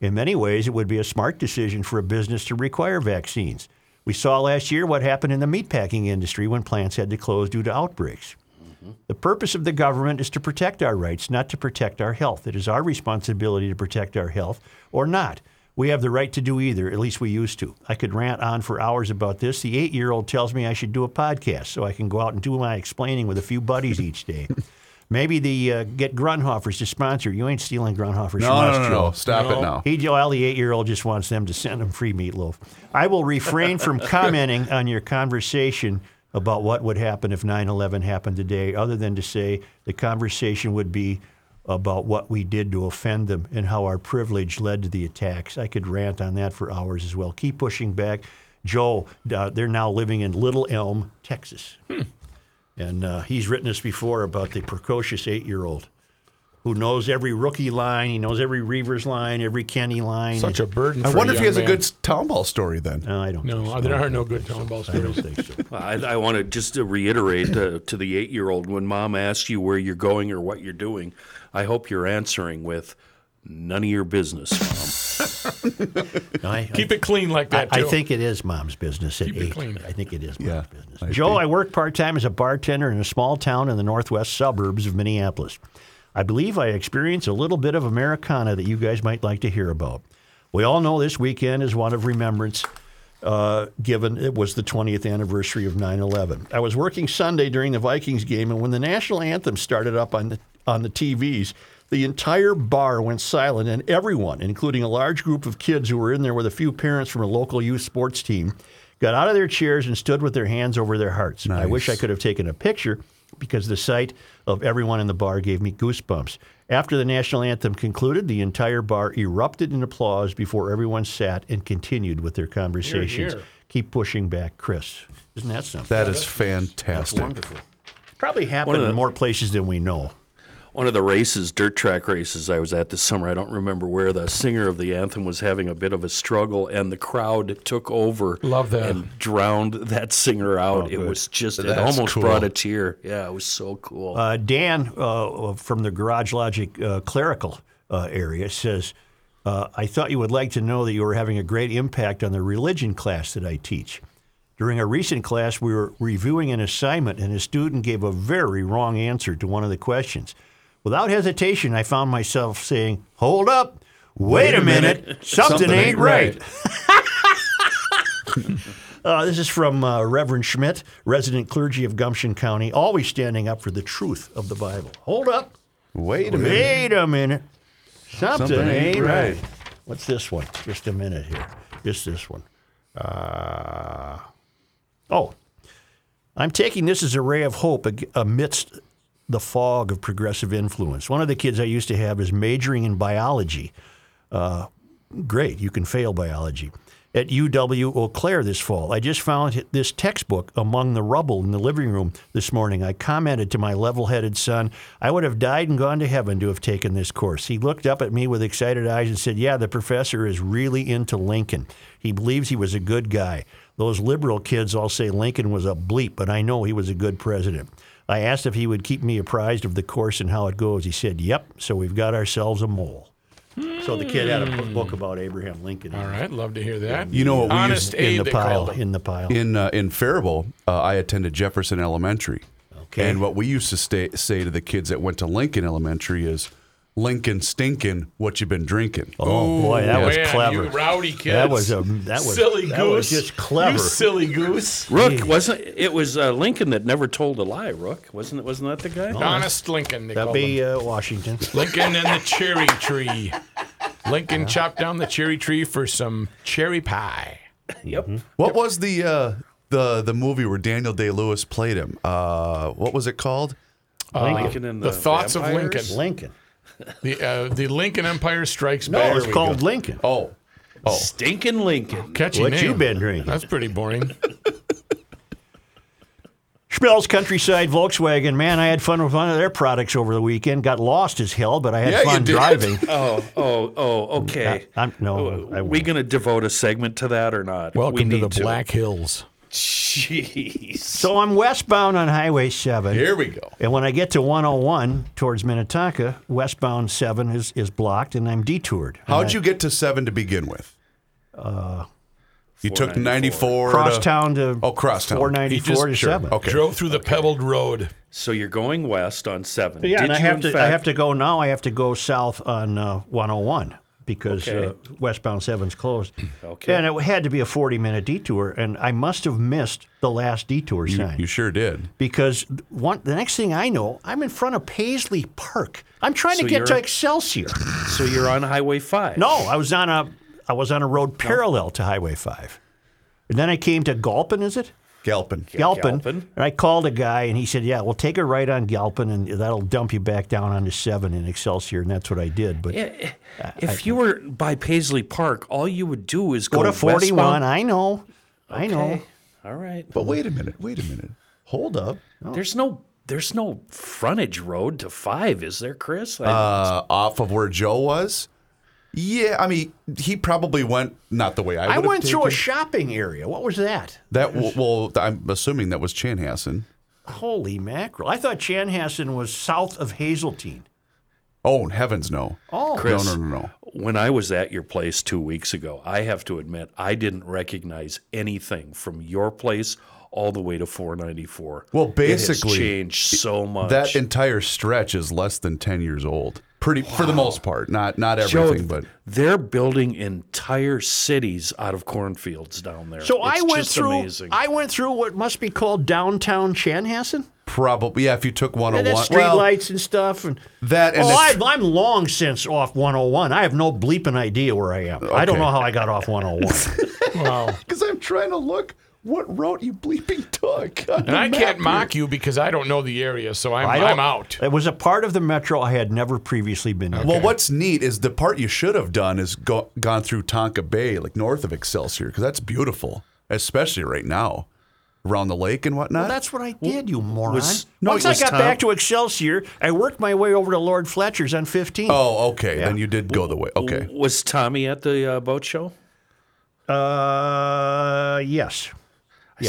In many ways, it would be a smart decision for a business to require vaccines. We saw last year what happened in the meatpacking industry when plants had to close due to outbreaks. Mm-hmm. The purpose of the government is to protect our rights, not to protect our health. It is our responsibility to protect our health or not. We have the right to do either, at least we used to. I could rant on for hours about this. The eight year old tells me I should do a podcast so I can go out and do my explaining with a few buddies each day. Maybe the uh, get Grundhofers to sponsor. You ain't stealing Grundhofers. No, from us, no, no, Joe. no. Stop it now. He, well, the eight year old just wants them to send him free meatloaf. I will refrain from commenting on your conversation about what would happen if 9 11 happened today, other than to say the conversation would be about what we did to offend them and how our privilege led to the attacks. I could rant on that for hours as well. Keep pushing back. Joe, uh, they're now living in Little Elm, Texas. And uh, he's written us before about the precocious eight year old who knows every rookie line. He knows every Reuvers line, every Kenny line. such a burden. I for wonder a if he young has a good town ball story then. No, I don't. think No, so. there are no good town ball I don't stories. think so. I, I want to just to reiterate uh, to the eight-year-old when mom asks you where you're going or what you're doing, I hope you're answering with none of your business, mom. No, I, Keep it clean like that. I too. think it is mom's business at Keep it clean. I think it is mom's Yeah, business. I Joe, agree. I work part time as a bartender in a small town in the northwest suburbs of Minneapolis. I believe I experience a little bit of Americana that you guys might like to hear about. We all know this weekend is one of remembrance, uh, given it was the 20th anniversary of 9 11. I was working Sunday during the Vikings game, and when the national anthem started up on the, on the TVs, the entire bar went silent, and everyone, including a large group of kids who were in there with a few parents from a local youth sports team, got out of their chairs and stood with their hands over their hearts. I wish I could have taken a picture, because the sight of everyone in the bar gave me goosebumps. After the national anthem concluded, the entire bar erupted in applause before everyone sat and continued with their conversations. hear. Keep pushing back, Chris. Isn't that something? That is fantastic. Wonderful. Probably happened One of in more places than we know. One of the races, dirt track races I was at this summer, I don't remember where, the singer of the anthem was having a bit of a struggle, and the crowd took over Love that. and drowned that singer out. it was just, it almost cool. brought a tear. Yeah, it was so cool. Uh, Dan uh, from the Garage Logic uh, clerical uh, area says, uh, I thought you would like to know that you were having a great impact on the religion class that I teach. During a recent class, we were reviewing an assignment, and a student gave a very wrong answer to one of the questions. Without hesitation, I found myself saying, Hold up, wait, a minute, something, ain't right. Uh, this is from uh, Reverend Schmidt, resident clergy of Gumption County, always standing up for the truth of the Bible. Hold up. Wait a minute. Wait a minute. Something, Something ain't, ain't right. right. What's this one? Just a minute here. Just this one. Uh, oh, I'm taking this as a ray of hope amidst the fog of progressive influence. One of the kids I used to have is majoring in biology. Uh, great, you can fail biology. At UW Eau Claire this fall. I just found this textbook among the rubble in the living room this morning. I commented to my level headed son, I would have died and gone to heaven to have taken this course. He looked up at me with excited eyes and said, Yeah, the professor is really into Lincoln. He believes he was a good guy. Those liberal kids all say Lincoln was a bleep, but I know he was a good president. I asked if he would keep me apprised of the course and how it goes. He said, Yep, so we've got ourselves a mole. So the kid had a book about Abraham Lincoln. All right, love to hear that. You know what we Honest used in the they pile. called him. In the pile. in uh, in Faribault, uh, I attended Jefferson Elementary, Okay. and what we used to stay, say to the kids that went to Lincoln Elementary is, "Lincoln stinking, what you've been drinking?" oh boy, that was clever. You rowdy kids. That was a that was silly that goose. was just clever. You silly goose. Rook wasn't it was uh, Lincoln that never told a lie. Rook wasn't it? Wasn't that the guy? Honest Lincoln. They That'd be him. uh, Washington. Lincoln and the cherry tree. Lincoln chopped down the cherry tree for some cherry pie. Yep. What was the uh, the the movie where Daniel Day Lewis played him? Uh, what was it called? Lincoln and the the, thoughts of? Lincoln. Lincoln. The uh, the Lincoln Empire Strikes No, Back. it's called Lincoln. Oh, Stinking Lincoln. Catchy What name. you been drinking? That's pretty boring. Schmelz Countryside Volkswagen. Man, I had fun with one of their products over the weekend. Got lost as hell, but I had Yeah, you fun did. driving. Oh, oh, oh, okay. I'm, no, I Are we going to devote a segment to that or not? Welcome we to the need Black Hills. Jeez. So I'm westbound on Highway 7. here we go. And when I get to 101 towards Minnetonka, westbound 7 is, is blocked and I'm detoured. How'd I you get to seven to begin with? Uh, you took ninety four cross town to Oh, crosstown. 494 to Sure. 7? Okay. Drove through the pebbled road. So you're going west on seven. Yeah, Did and I you have in to I have to go now. I have to go south on uh, 101 because Okay. uh, westbound 7's closed. Okay. And it had to be a 40 minute detour, and I must have missed the last detour You, sign you sure did. because one the next thing I know, I'm in front of Paisley Park. I'm trying So to get to Excelsior. So you're on Highway Five. No, I was on a I was on a road parallel to Highway 5. And then I came to Galpin, is it? Galpin. Galpin. Galpin. And I called a guy and he said, Yeah, well, take a right on Galpin and that'll dump you back down onto 7 in Excelsior. And that's what I did. But If you were by Paisley Park, all you would do is go, go to 41. westbound. I know. I know. All right. But wait a minute. Wait a minute. Hold up. There's no there's no frontage road to five, is there, Chris? Uh, off of where Joe was. Yeah, I mean, he probably went not the way I. I would've went through a shopping area. What was that? that. w- Well, I'm assuming that was Chanhassen. Holy mackerel. I thought Chanhassen was south of Hazeltine. Oh heavens, no. Oh, Chris, no, no, no, no. when I was at your place two weeks ago, I have to admit I didn't recognize anything from your place all the way to 494. Well, It has basically, changed so much. That entire stretch is less than ten years old. Pretty for the most part. Not not Joe, everything, but they're building entire cities out of cornfields down there. So I went just through Amazing. I went through what must be called downtown Chanhassen. probably yeah. If you took one oh And hundred that's lights and stuff. And that and oh, it's- I, I'm long since off 101. I have no bleeping idea where I am. I don't know how I got off 101. Wow. Because I'm trying to look what route you bleeping took. And I can't here. mock you because I don't know the area, so I'm, I I'm out. It was a part of the metro I had never previously been in. Well, what's neat is the part you should have done is go, gone through Tonka Bay, like north of Excelsior, because that's beautiful, especially right now, around the lake and whatnot. Well, that's what I did, you moron. was- no, Once I got Tom- back to Excelsior, I worked my way over to Lord Fletcher's on 15. oh, okay. Yeah. Then you did go the way. Okay. Was Tommy at the uh, boat show? Uh, yes.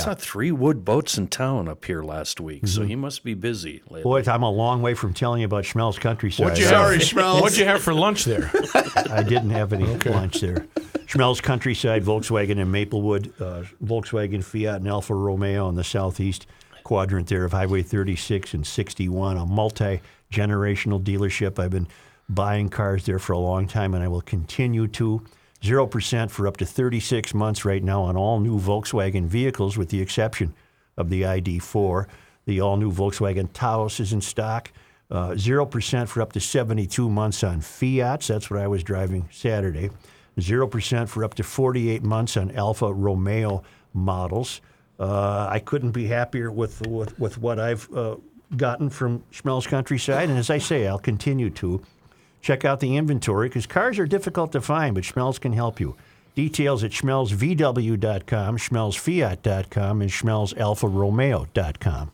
I saw three wood boats in town up here last week, so he must be busy lately. Boy, I'm a long way from telling you about Schmelz Countryside. What'd you Sorry, have? Schmelz. What'd you have for lunch there? I didn't have any lunch there. Schmelz Countryside, Volkswagen and Maplewood, uh, Volkswagen, Fiat, and Alfa Romeo in the southeast quadrant there of Highway 36 and 61, a multi generational dealership. I've been buying cars there for a long time, and I will continue to. 0% for up to 36 months right now on all new Volkswagen vehicles, with the exception of the ID4. The all new Volkswagen Taos is in stock. Uh, 0% for up to 72 months on Fiats. That's what I was driving Saturday. 0% for up to 48 months on Alfa Romeo models. Uh, I couldn't be happier with, with, with what I've uh, gotten from Schmelz Countryside. And as I say, I'll continue to. Check out the inventory because cars are difficult to find, but Schmelz can help you. Details at schmelzvw.com, schmelzfiat.com, and schmelzalfaromeo.com.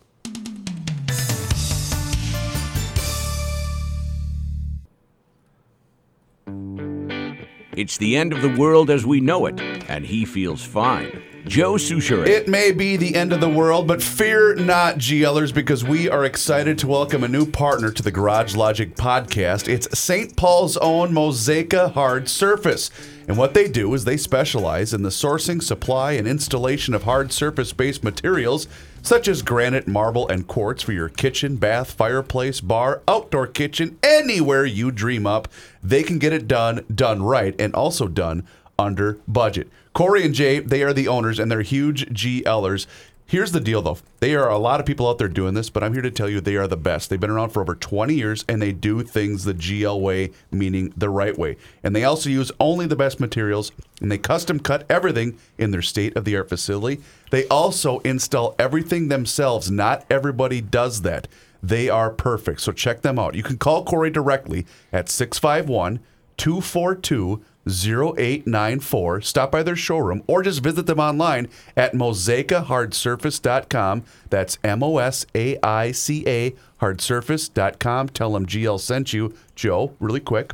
It's the end of the world as we know it, and he feels fine. Joe Soucheray. It may be the end of the world, but fear not, GLers, because we are excited to welcome a new partner to the Garage Logic podcast. It's St. Paul's own Mosaica Hard Surface. And what they do is they specialize in the sourcing, supply, and installation of hard surface based materials such as granite, marble, and quartz for your kitchen, bath, fireplace, bar, outdoor kitchen, anywhere you dream up. They can get it done, done right, and also done under budget. Corey and Jay, they are the owners and they're huge GLers. Here's the deal though. They are a lot of people out there doing this, but I'm here to tell you they are the best. They've been around for over 20 years and they do things the GL way, meaning the right way. And they also use only the best materials and they custom cut everything in their state of the art facility. They also install everything themselves. Not everybody does that. They are perfect. So check them out. You can call Corey directly at 651 242 0894. Stop by their showroom or just visit them online at mosaicahardsurface.com. That's M O S A I C A hardsurface.com. Tell them GL sent you. Joe, really quick.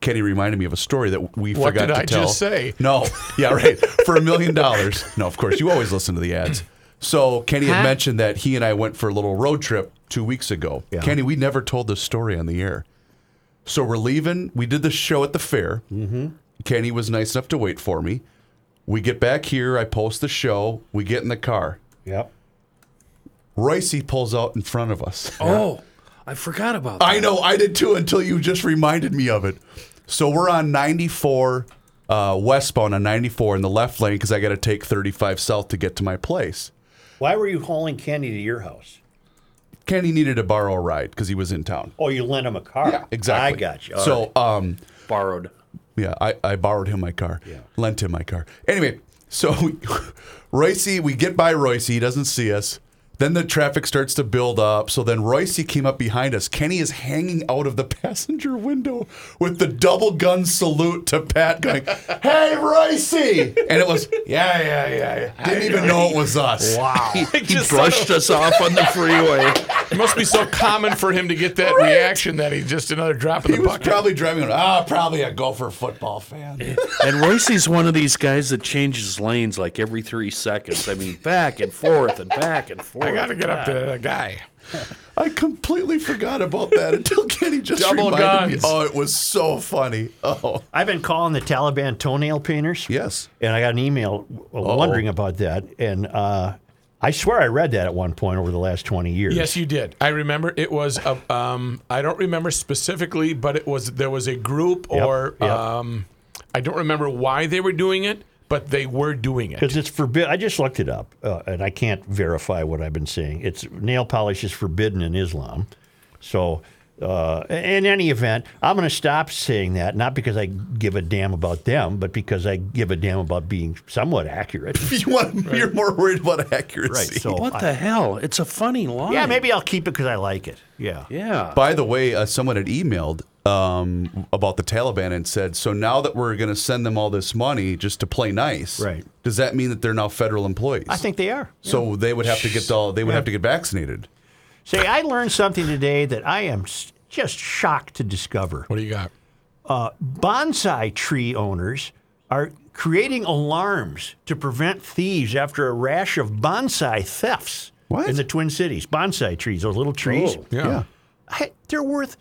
Kenny reminded me of a story that we What forgot did to I tell. just say? No, yeah, right. For a million dollars. No, of course, you always listen to the ads. So Kenny had Huh? mentioned that he and I went for a little road trip two weeks ago. Yeah. Kenny, we never told this story on the air. So we're leaving. We did the show at the fair. Mm-hmm. Kenny was nice enough to wait for me. We get back here. I post the show. We get in the car. Yep. Royce pulls out in front of us. Oh, I forgot about that. I know, I did too until you just reminded me of it. So we're on 94 uh, westbound on 94 in the left lane because I got to take 35 south to get to my place. Why were you hauling Kenny to your house? Kenny needed to borrow a ride because he was in town. Oh, you lent him a car. Yeah, exactly. I got you. All so, right. um, Borrowed. Yeah, I, I borrowed him my car. Yeah. Lent him my car. Anyway, so we, Royce, we get by Royce. He doesn't see us. Then the traffic starts to build up. So then Royce came up behind us. Kenny is hanging out of the passenger window with the double gun salute to Pat going, Hey, Royce! And it was, yeah, yeah, yeah. yeah. Didn't even know it was us. wow. He brushed us off on the freeway. It must be so common for him to get that reaction that he's just another drop in He the was bucket. probably driving, ah, probably a Gopher football fan. And Royce's one of these guys that changes lanes like every three seconds. I mean, back and forth and back and forth. I got to get up to that guy. I completely forgot about that until Kenny just Double reminded guns. me. Oh, it was so funny. Oh, I've been calling the Taliban toenail painters. yes. And I got an email uh, wondering about that. And uh, I swear I read that at one point over the last 20 years. Yes, you did. I remember it was. A, um, I don't remember specifically, but it was there was a group Yep, or yep. um, I don't remember why they were doing it, but they were doing it. Because it's forbidden. I just looked it up, uh, and I can't verify what I've been saying. It's nail polish is forbidden in Islam, so Uh, in any event, I'm going to stop saying that, not because I give a damn about them, but because I give a damn about being somewhat accurate. you want, You're more worried about accuracy. Right. So What I- the hell? It's a funny line. yeah, maybe I'll keep it because I like it. Yeah. Yeah. By the way, uh, someone had emailed um, about the Taliban and said, "So now that we're going to send them all this money just to play nice, Right. Does that mean that they're now federal employees? I think they are. so. They would have to get all. They would Yeah. have to get vaccinated. Say, I learned something today that I am just shocked to discover. What do you got? Uh, bonsai tree owners are creating alarms to prevent thieves after a rash of bonsai thefts What? in the Twin Cities. Bonsai trees, those little trees. Oh. Yeah. I, they're worth.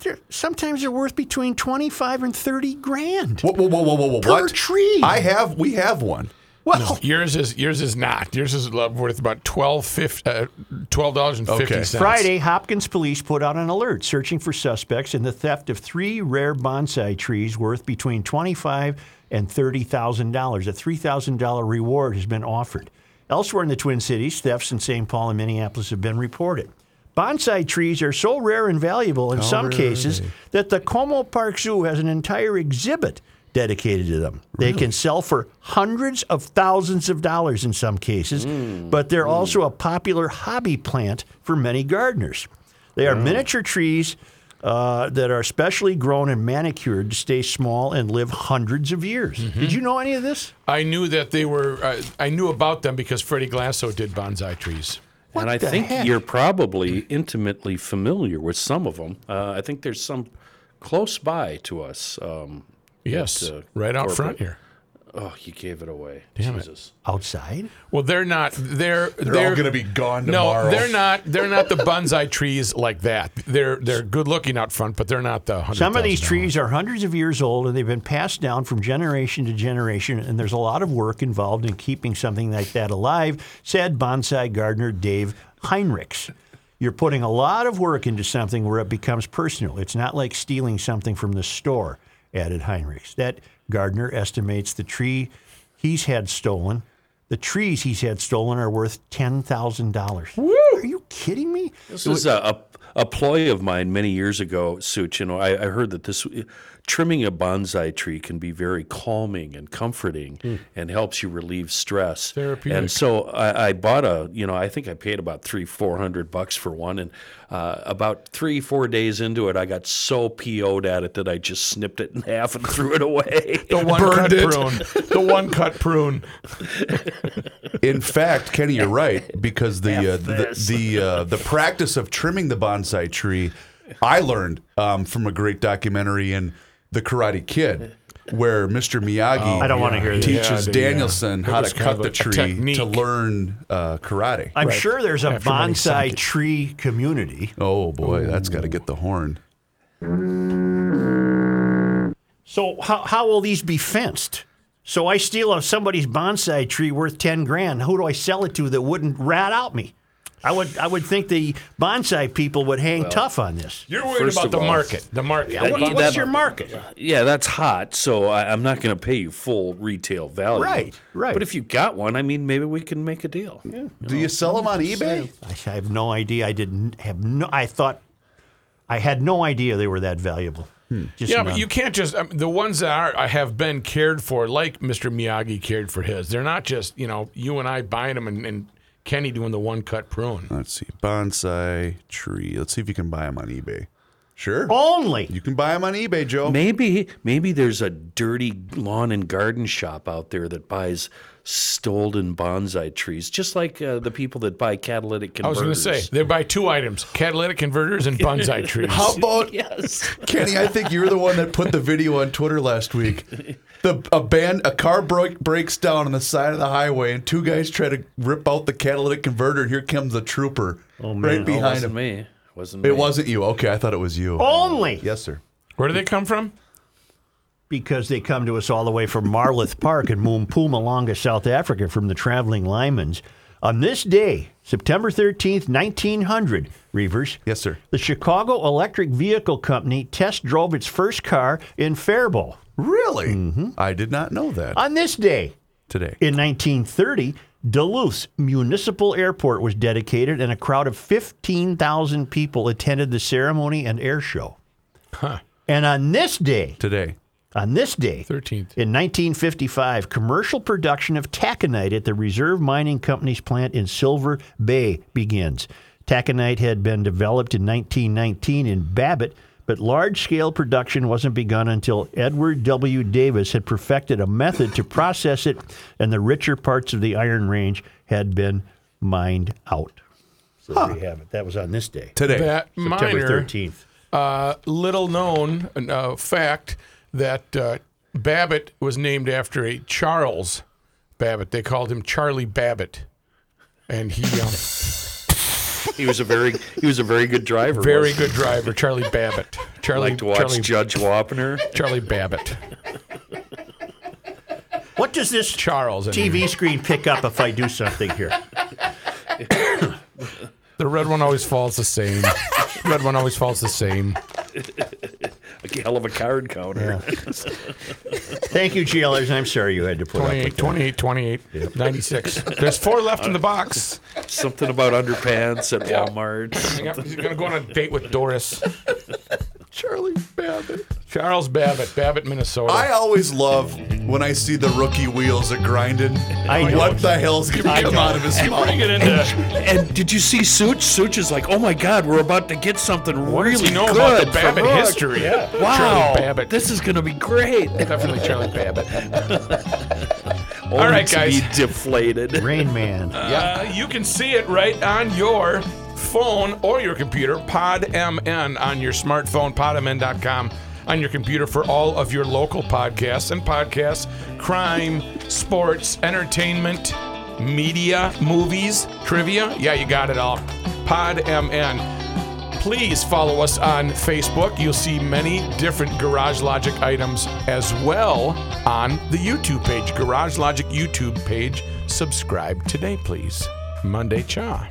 They're, sometimes they're worth between twenty-five and thirty grand. Whoa, whoa, whoa, whoa, whoa, whoa! Per what tree. I have. We have one. Well, Yours is yours is not. Yours is worth about twelve fifty, uh, twelve dollars and fifty Okay. Friday, Hopkins police put out an alert searching for suspects in the theft of three rare bonsai trees worth between twenty-five and thirty thousand dollars. A three thousand dollar reward has been offered. Elsewhere in the Twin Cities, thefts in St. Paul and Minneapolis have been reported. Bonsai trees are so rare and valuable in some cases that the Como Park Zoo has an entire exhibit dedicated to them. They can sell for hundreds of thousands of dollars in some cases, but they're also a popular hobby plant for many gardeners. They are miniature trees uh, that are specially grown and manicured to stay small and live hundreds of years. Did you know any of this? I knew that they were. Uh, I knew about them because Freddie Glasso did bonsai trees. And I think heck? you're probably intimately familiar with some of them. Uh, I think there's some close by to us. Um, Yes, at, uh, right out front here. Oh, you gave it away. Damn it. Outside? Well, they're not. They're They're, all going to be gone tomorrow. No, they're not. They're not the bonsai trees like that. They're they're good looking out front, but they're not the. Some of these trees are hundreds of years old and they've been passed down from generation to generation, and there's a lot of work involved in keeping something like that alive, said bonsai gardener Dave Heinrichs. You're putting a lot of work into something where it becomes personal. It's not like stealing something from the store, added Heinrichs. That gardener estimates the tree he's had stolen, the trees he's had stolen are worth $10,000. Are you kidding me? This was a, a, a ploy of mine many years ago, Such. You know, I, I heard that this trimming a bonsai tree can be very calming and comforting and helps you relieve stress. Therapeutic. And so I, I bought a, you know, I think I paid about three, four hundred bucks for one. And uh, about three, four days into it, I got so PO'd at it that I just snipped it in half and threw it away. The one cut prune. The one cut prune. In fact, Kenny, you're right because the uh, the the, uh, the practice of trimming the bonsai tree, I learned um, from a great documentary in The Karate Kid, where Mr. Miyagi I don't wanna hear this. teaches Yeah, the, uh, Daniel-san it how was to kind cut of the a- a tree technique. to learn uh, karate. I'm Right. sure there's a After many bonsai seconds. tree community. oh boy, that's got to get the horn. So how, how will these be fenced? So I steal a, somebody's bonsai tree worth ten grand. Who do I sell it to that wouldn't rat out me? I would I would think the bonsai people would hang tough on this. You're worried First about the all- market. The market. Yeah, what- that- what's your market? Yeah, that's hot. So I, I'm not going to pay you full retail value. Right, right. But if you got one, I mean, maybe we can make a deal. Yeah. Do you sell them on eBay? I have no idea. I didn't have no. I thought I had no idea they were that valuable. Just Yeah, none. but you can't just um, the ones that are I have been cared for, like Mr. Miyagi cared for his. They're not just you know you and I buying them and, and Kenny doing the one cut prune. Let's see, bonsai tree. Let's see if you can buy them on eBay. Sure, only. you can buy them on eBay, Joe. Maybe maybe there's a dirty lawn and garden shop out there that buys stolen bonsai trees, just like uh, the people that buy catalytic converters. I was going to say they buy two items: catalytic converters and bonsai trees. How about yes. Kenny? I think you're the one that put the video on Twitter last week. The a band a car break, breaks down on the side of the highway, and two guys try to rip out the catalytic converter. And here comes a trooper right No, it behind wasn't him. me. Wasn't me. It wasn't you. Okay, I thought it was you. Only Yes, sir. Where do they come from? Because they come to us all the way from Marloth Park in Mpumalanga, South Africa, from the traveling Lymans. On this day, September 13th, 1900, Reuvers, Yes, sir. the Chicago Electric Vehicle Company test drove its first car in Faribault. Really? Mm-hmm. I did not know that On this day, today. in 1930, Duluth's municipal airport was dedicated, and a crowd of 15,000 people attended the ceremony and air show. Huh. And on this day, Today. On this day, 13th. in 1955, commercial production of taconite at the Reserve Mining Company's plant in Silver Bay begins. Taconite had been developed in 1919 in Babbitt, but large scale production wasn't begun until Edward W. Davis had perfected a method to process it, and the richer parts of the Iron Range had been mined out. So there you have it. That was on this day, Today. That September minor, 13th. uh, little known uh, fact that uh, Babbitt was named after a Charles Babbitt. They called him Charlie Babbitt, and he um, He was a very he was a very good driver. very wasn't he? good driver, Charlie Babbitt. Charlie Like to watch Charlie, Judge Wapner. Charlie Babbitt. What does this Charles. anyway. TV screen pick up if I do something here? The red one always falls the same. red one always falls the same. A hell of a card counter. Thank you, GLers. I'm sorry you had to put up 28, with that. 28, 28, 96. There's four left in the box. Something about underpants at Walmart. Yep, He's going to go on a date with Doris. Charlie Babbitt. Charles Babbitt, Babbitt, Minnesota. I always love when I see the rookie wheels are grinding. I know. What the hell's going to come out of his mouth? Bring it into. And did you see Such? Such is like, oh my God, we're about to get something What really does he know good about the from Babbitt Hook. history? Yeah. Wow, Charlie Babbitt. this is going to be great. Definitely Charlie Babbitt. All right, to guys. be deflated. Rain Man. Uh, you can see it right on your phone or your computer. PodMN on your smartphone, podmn.com on your computer for all of your local podcasts and podcasts, crime, sports, entertainment, media, movies, trivia. Yeah, you got it all. PodMN. Please follow us on Facebook. You'll see many different Garage Logic items as well on the YouTube page, Garage Logic YouTube page. Subscribe today, please. Monday Cha.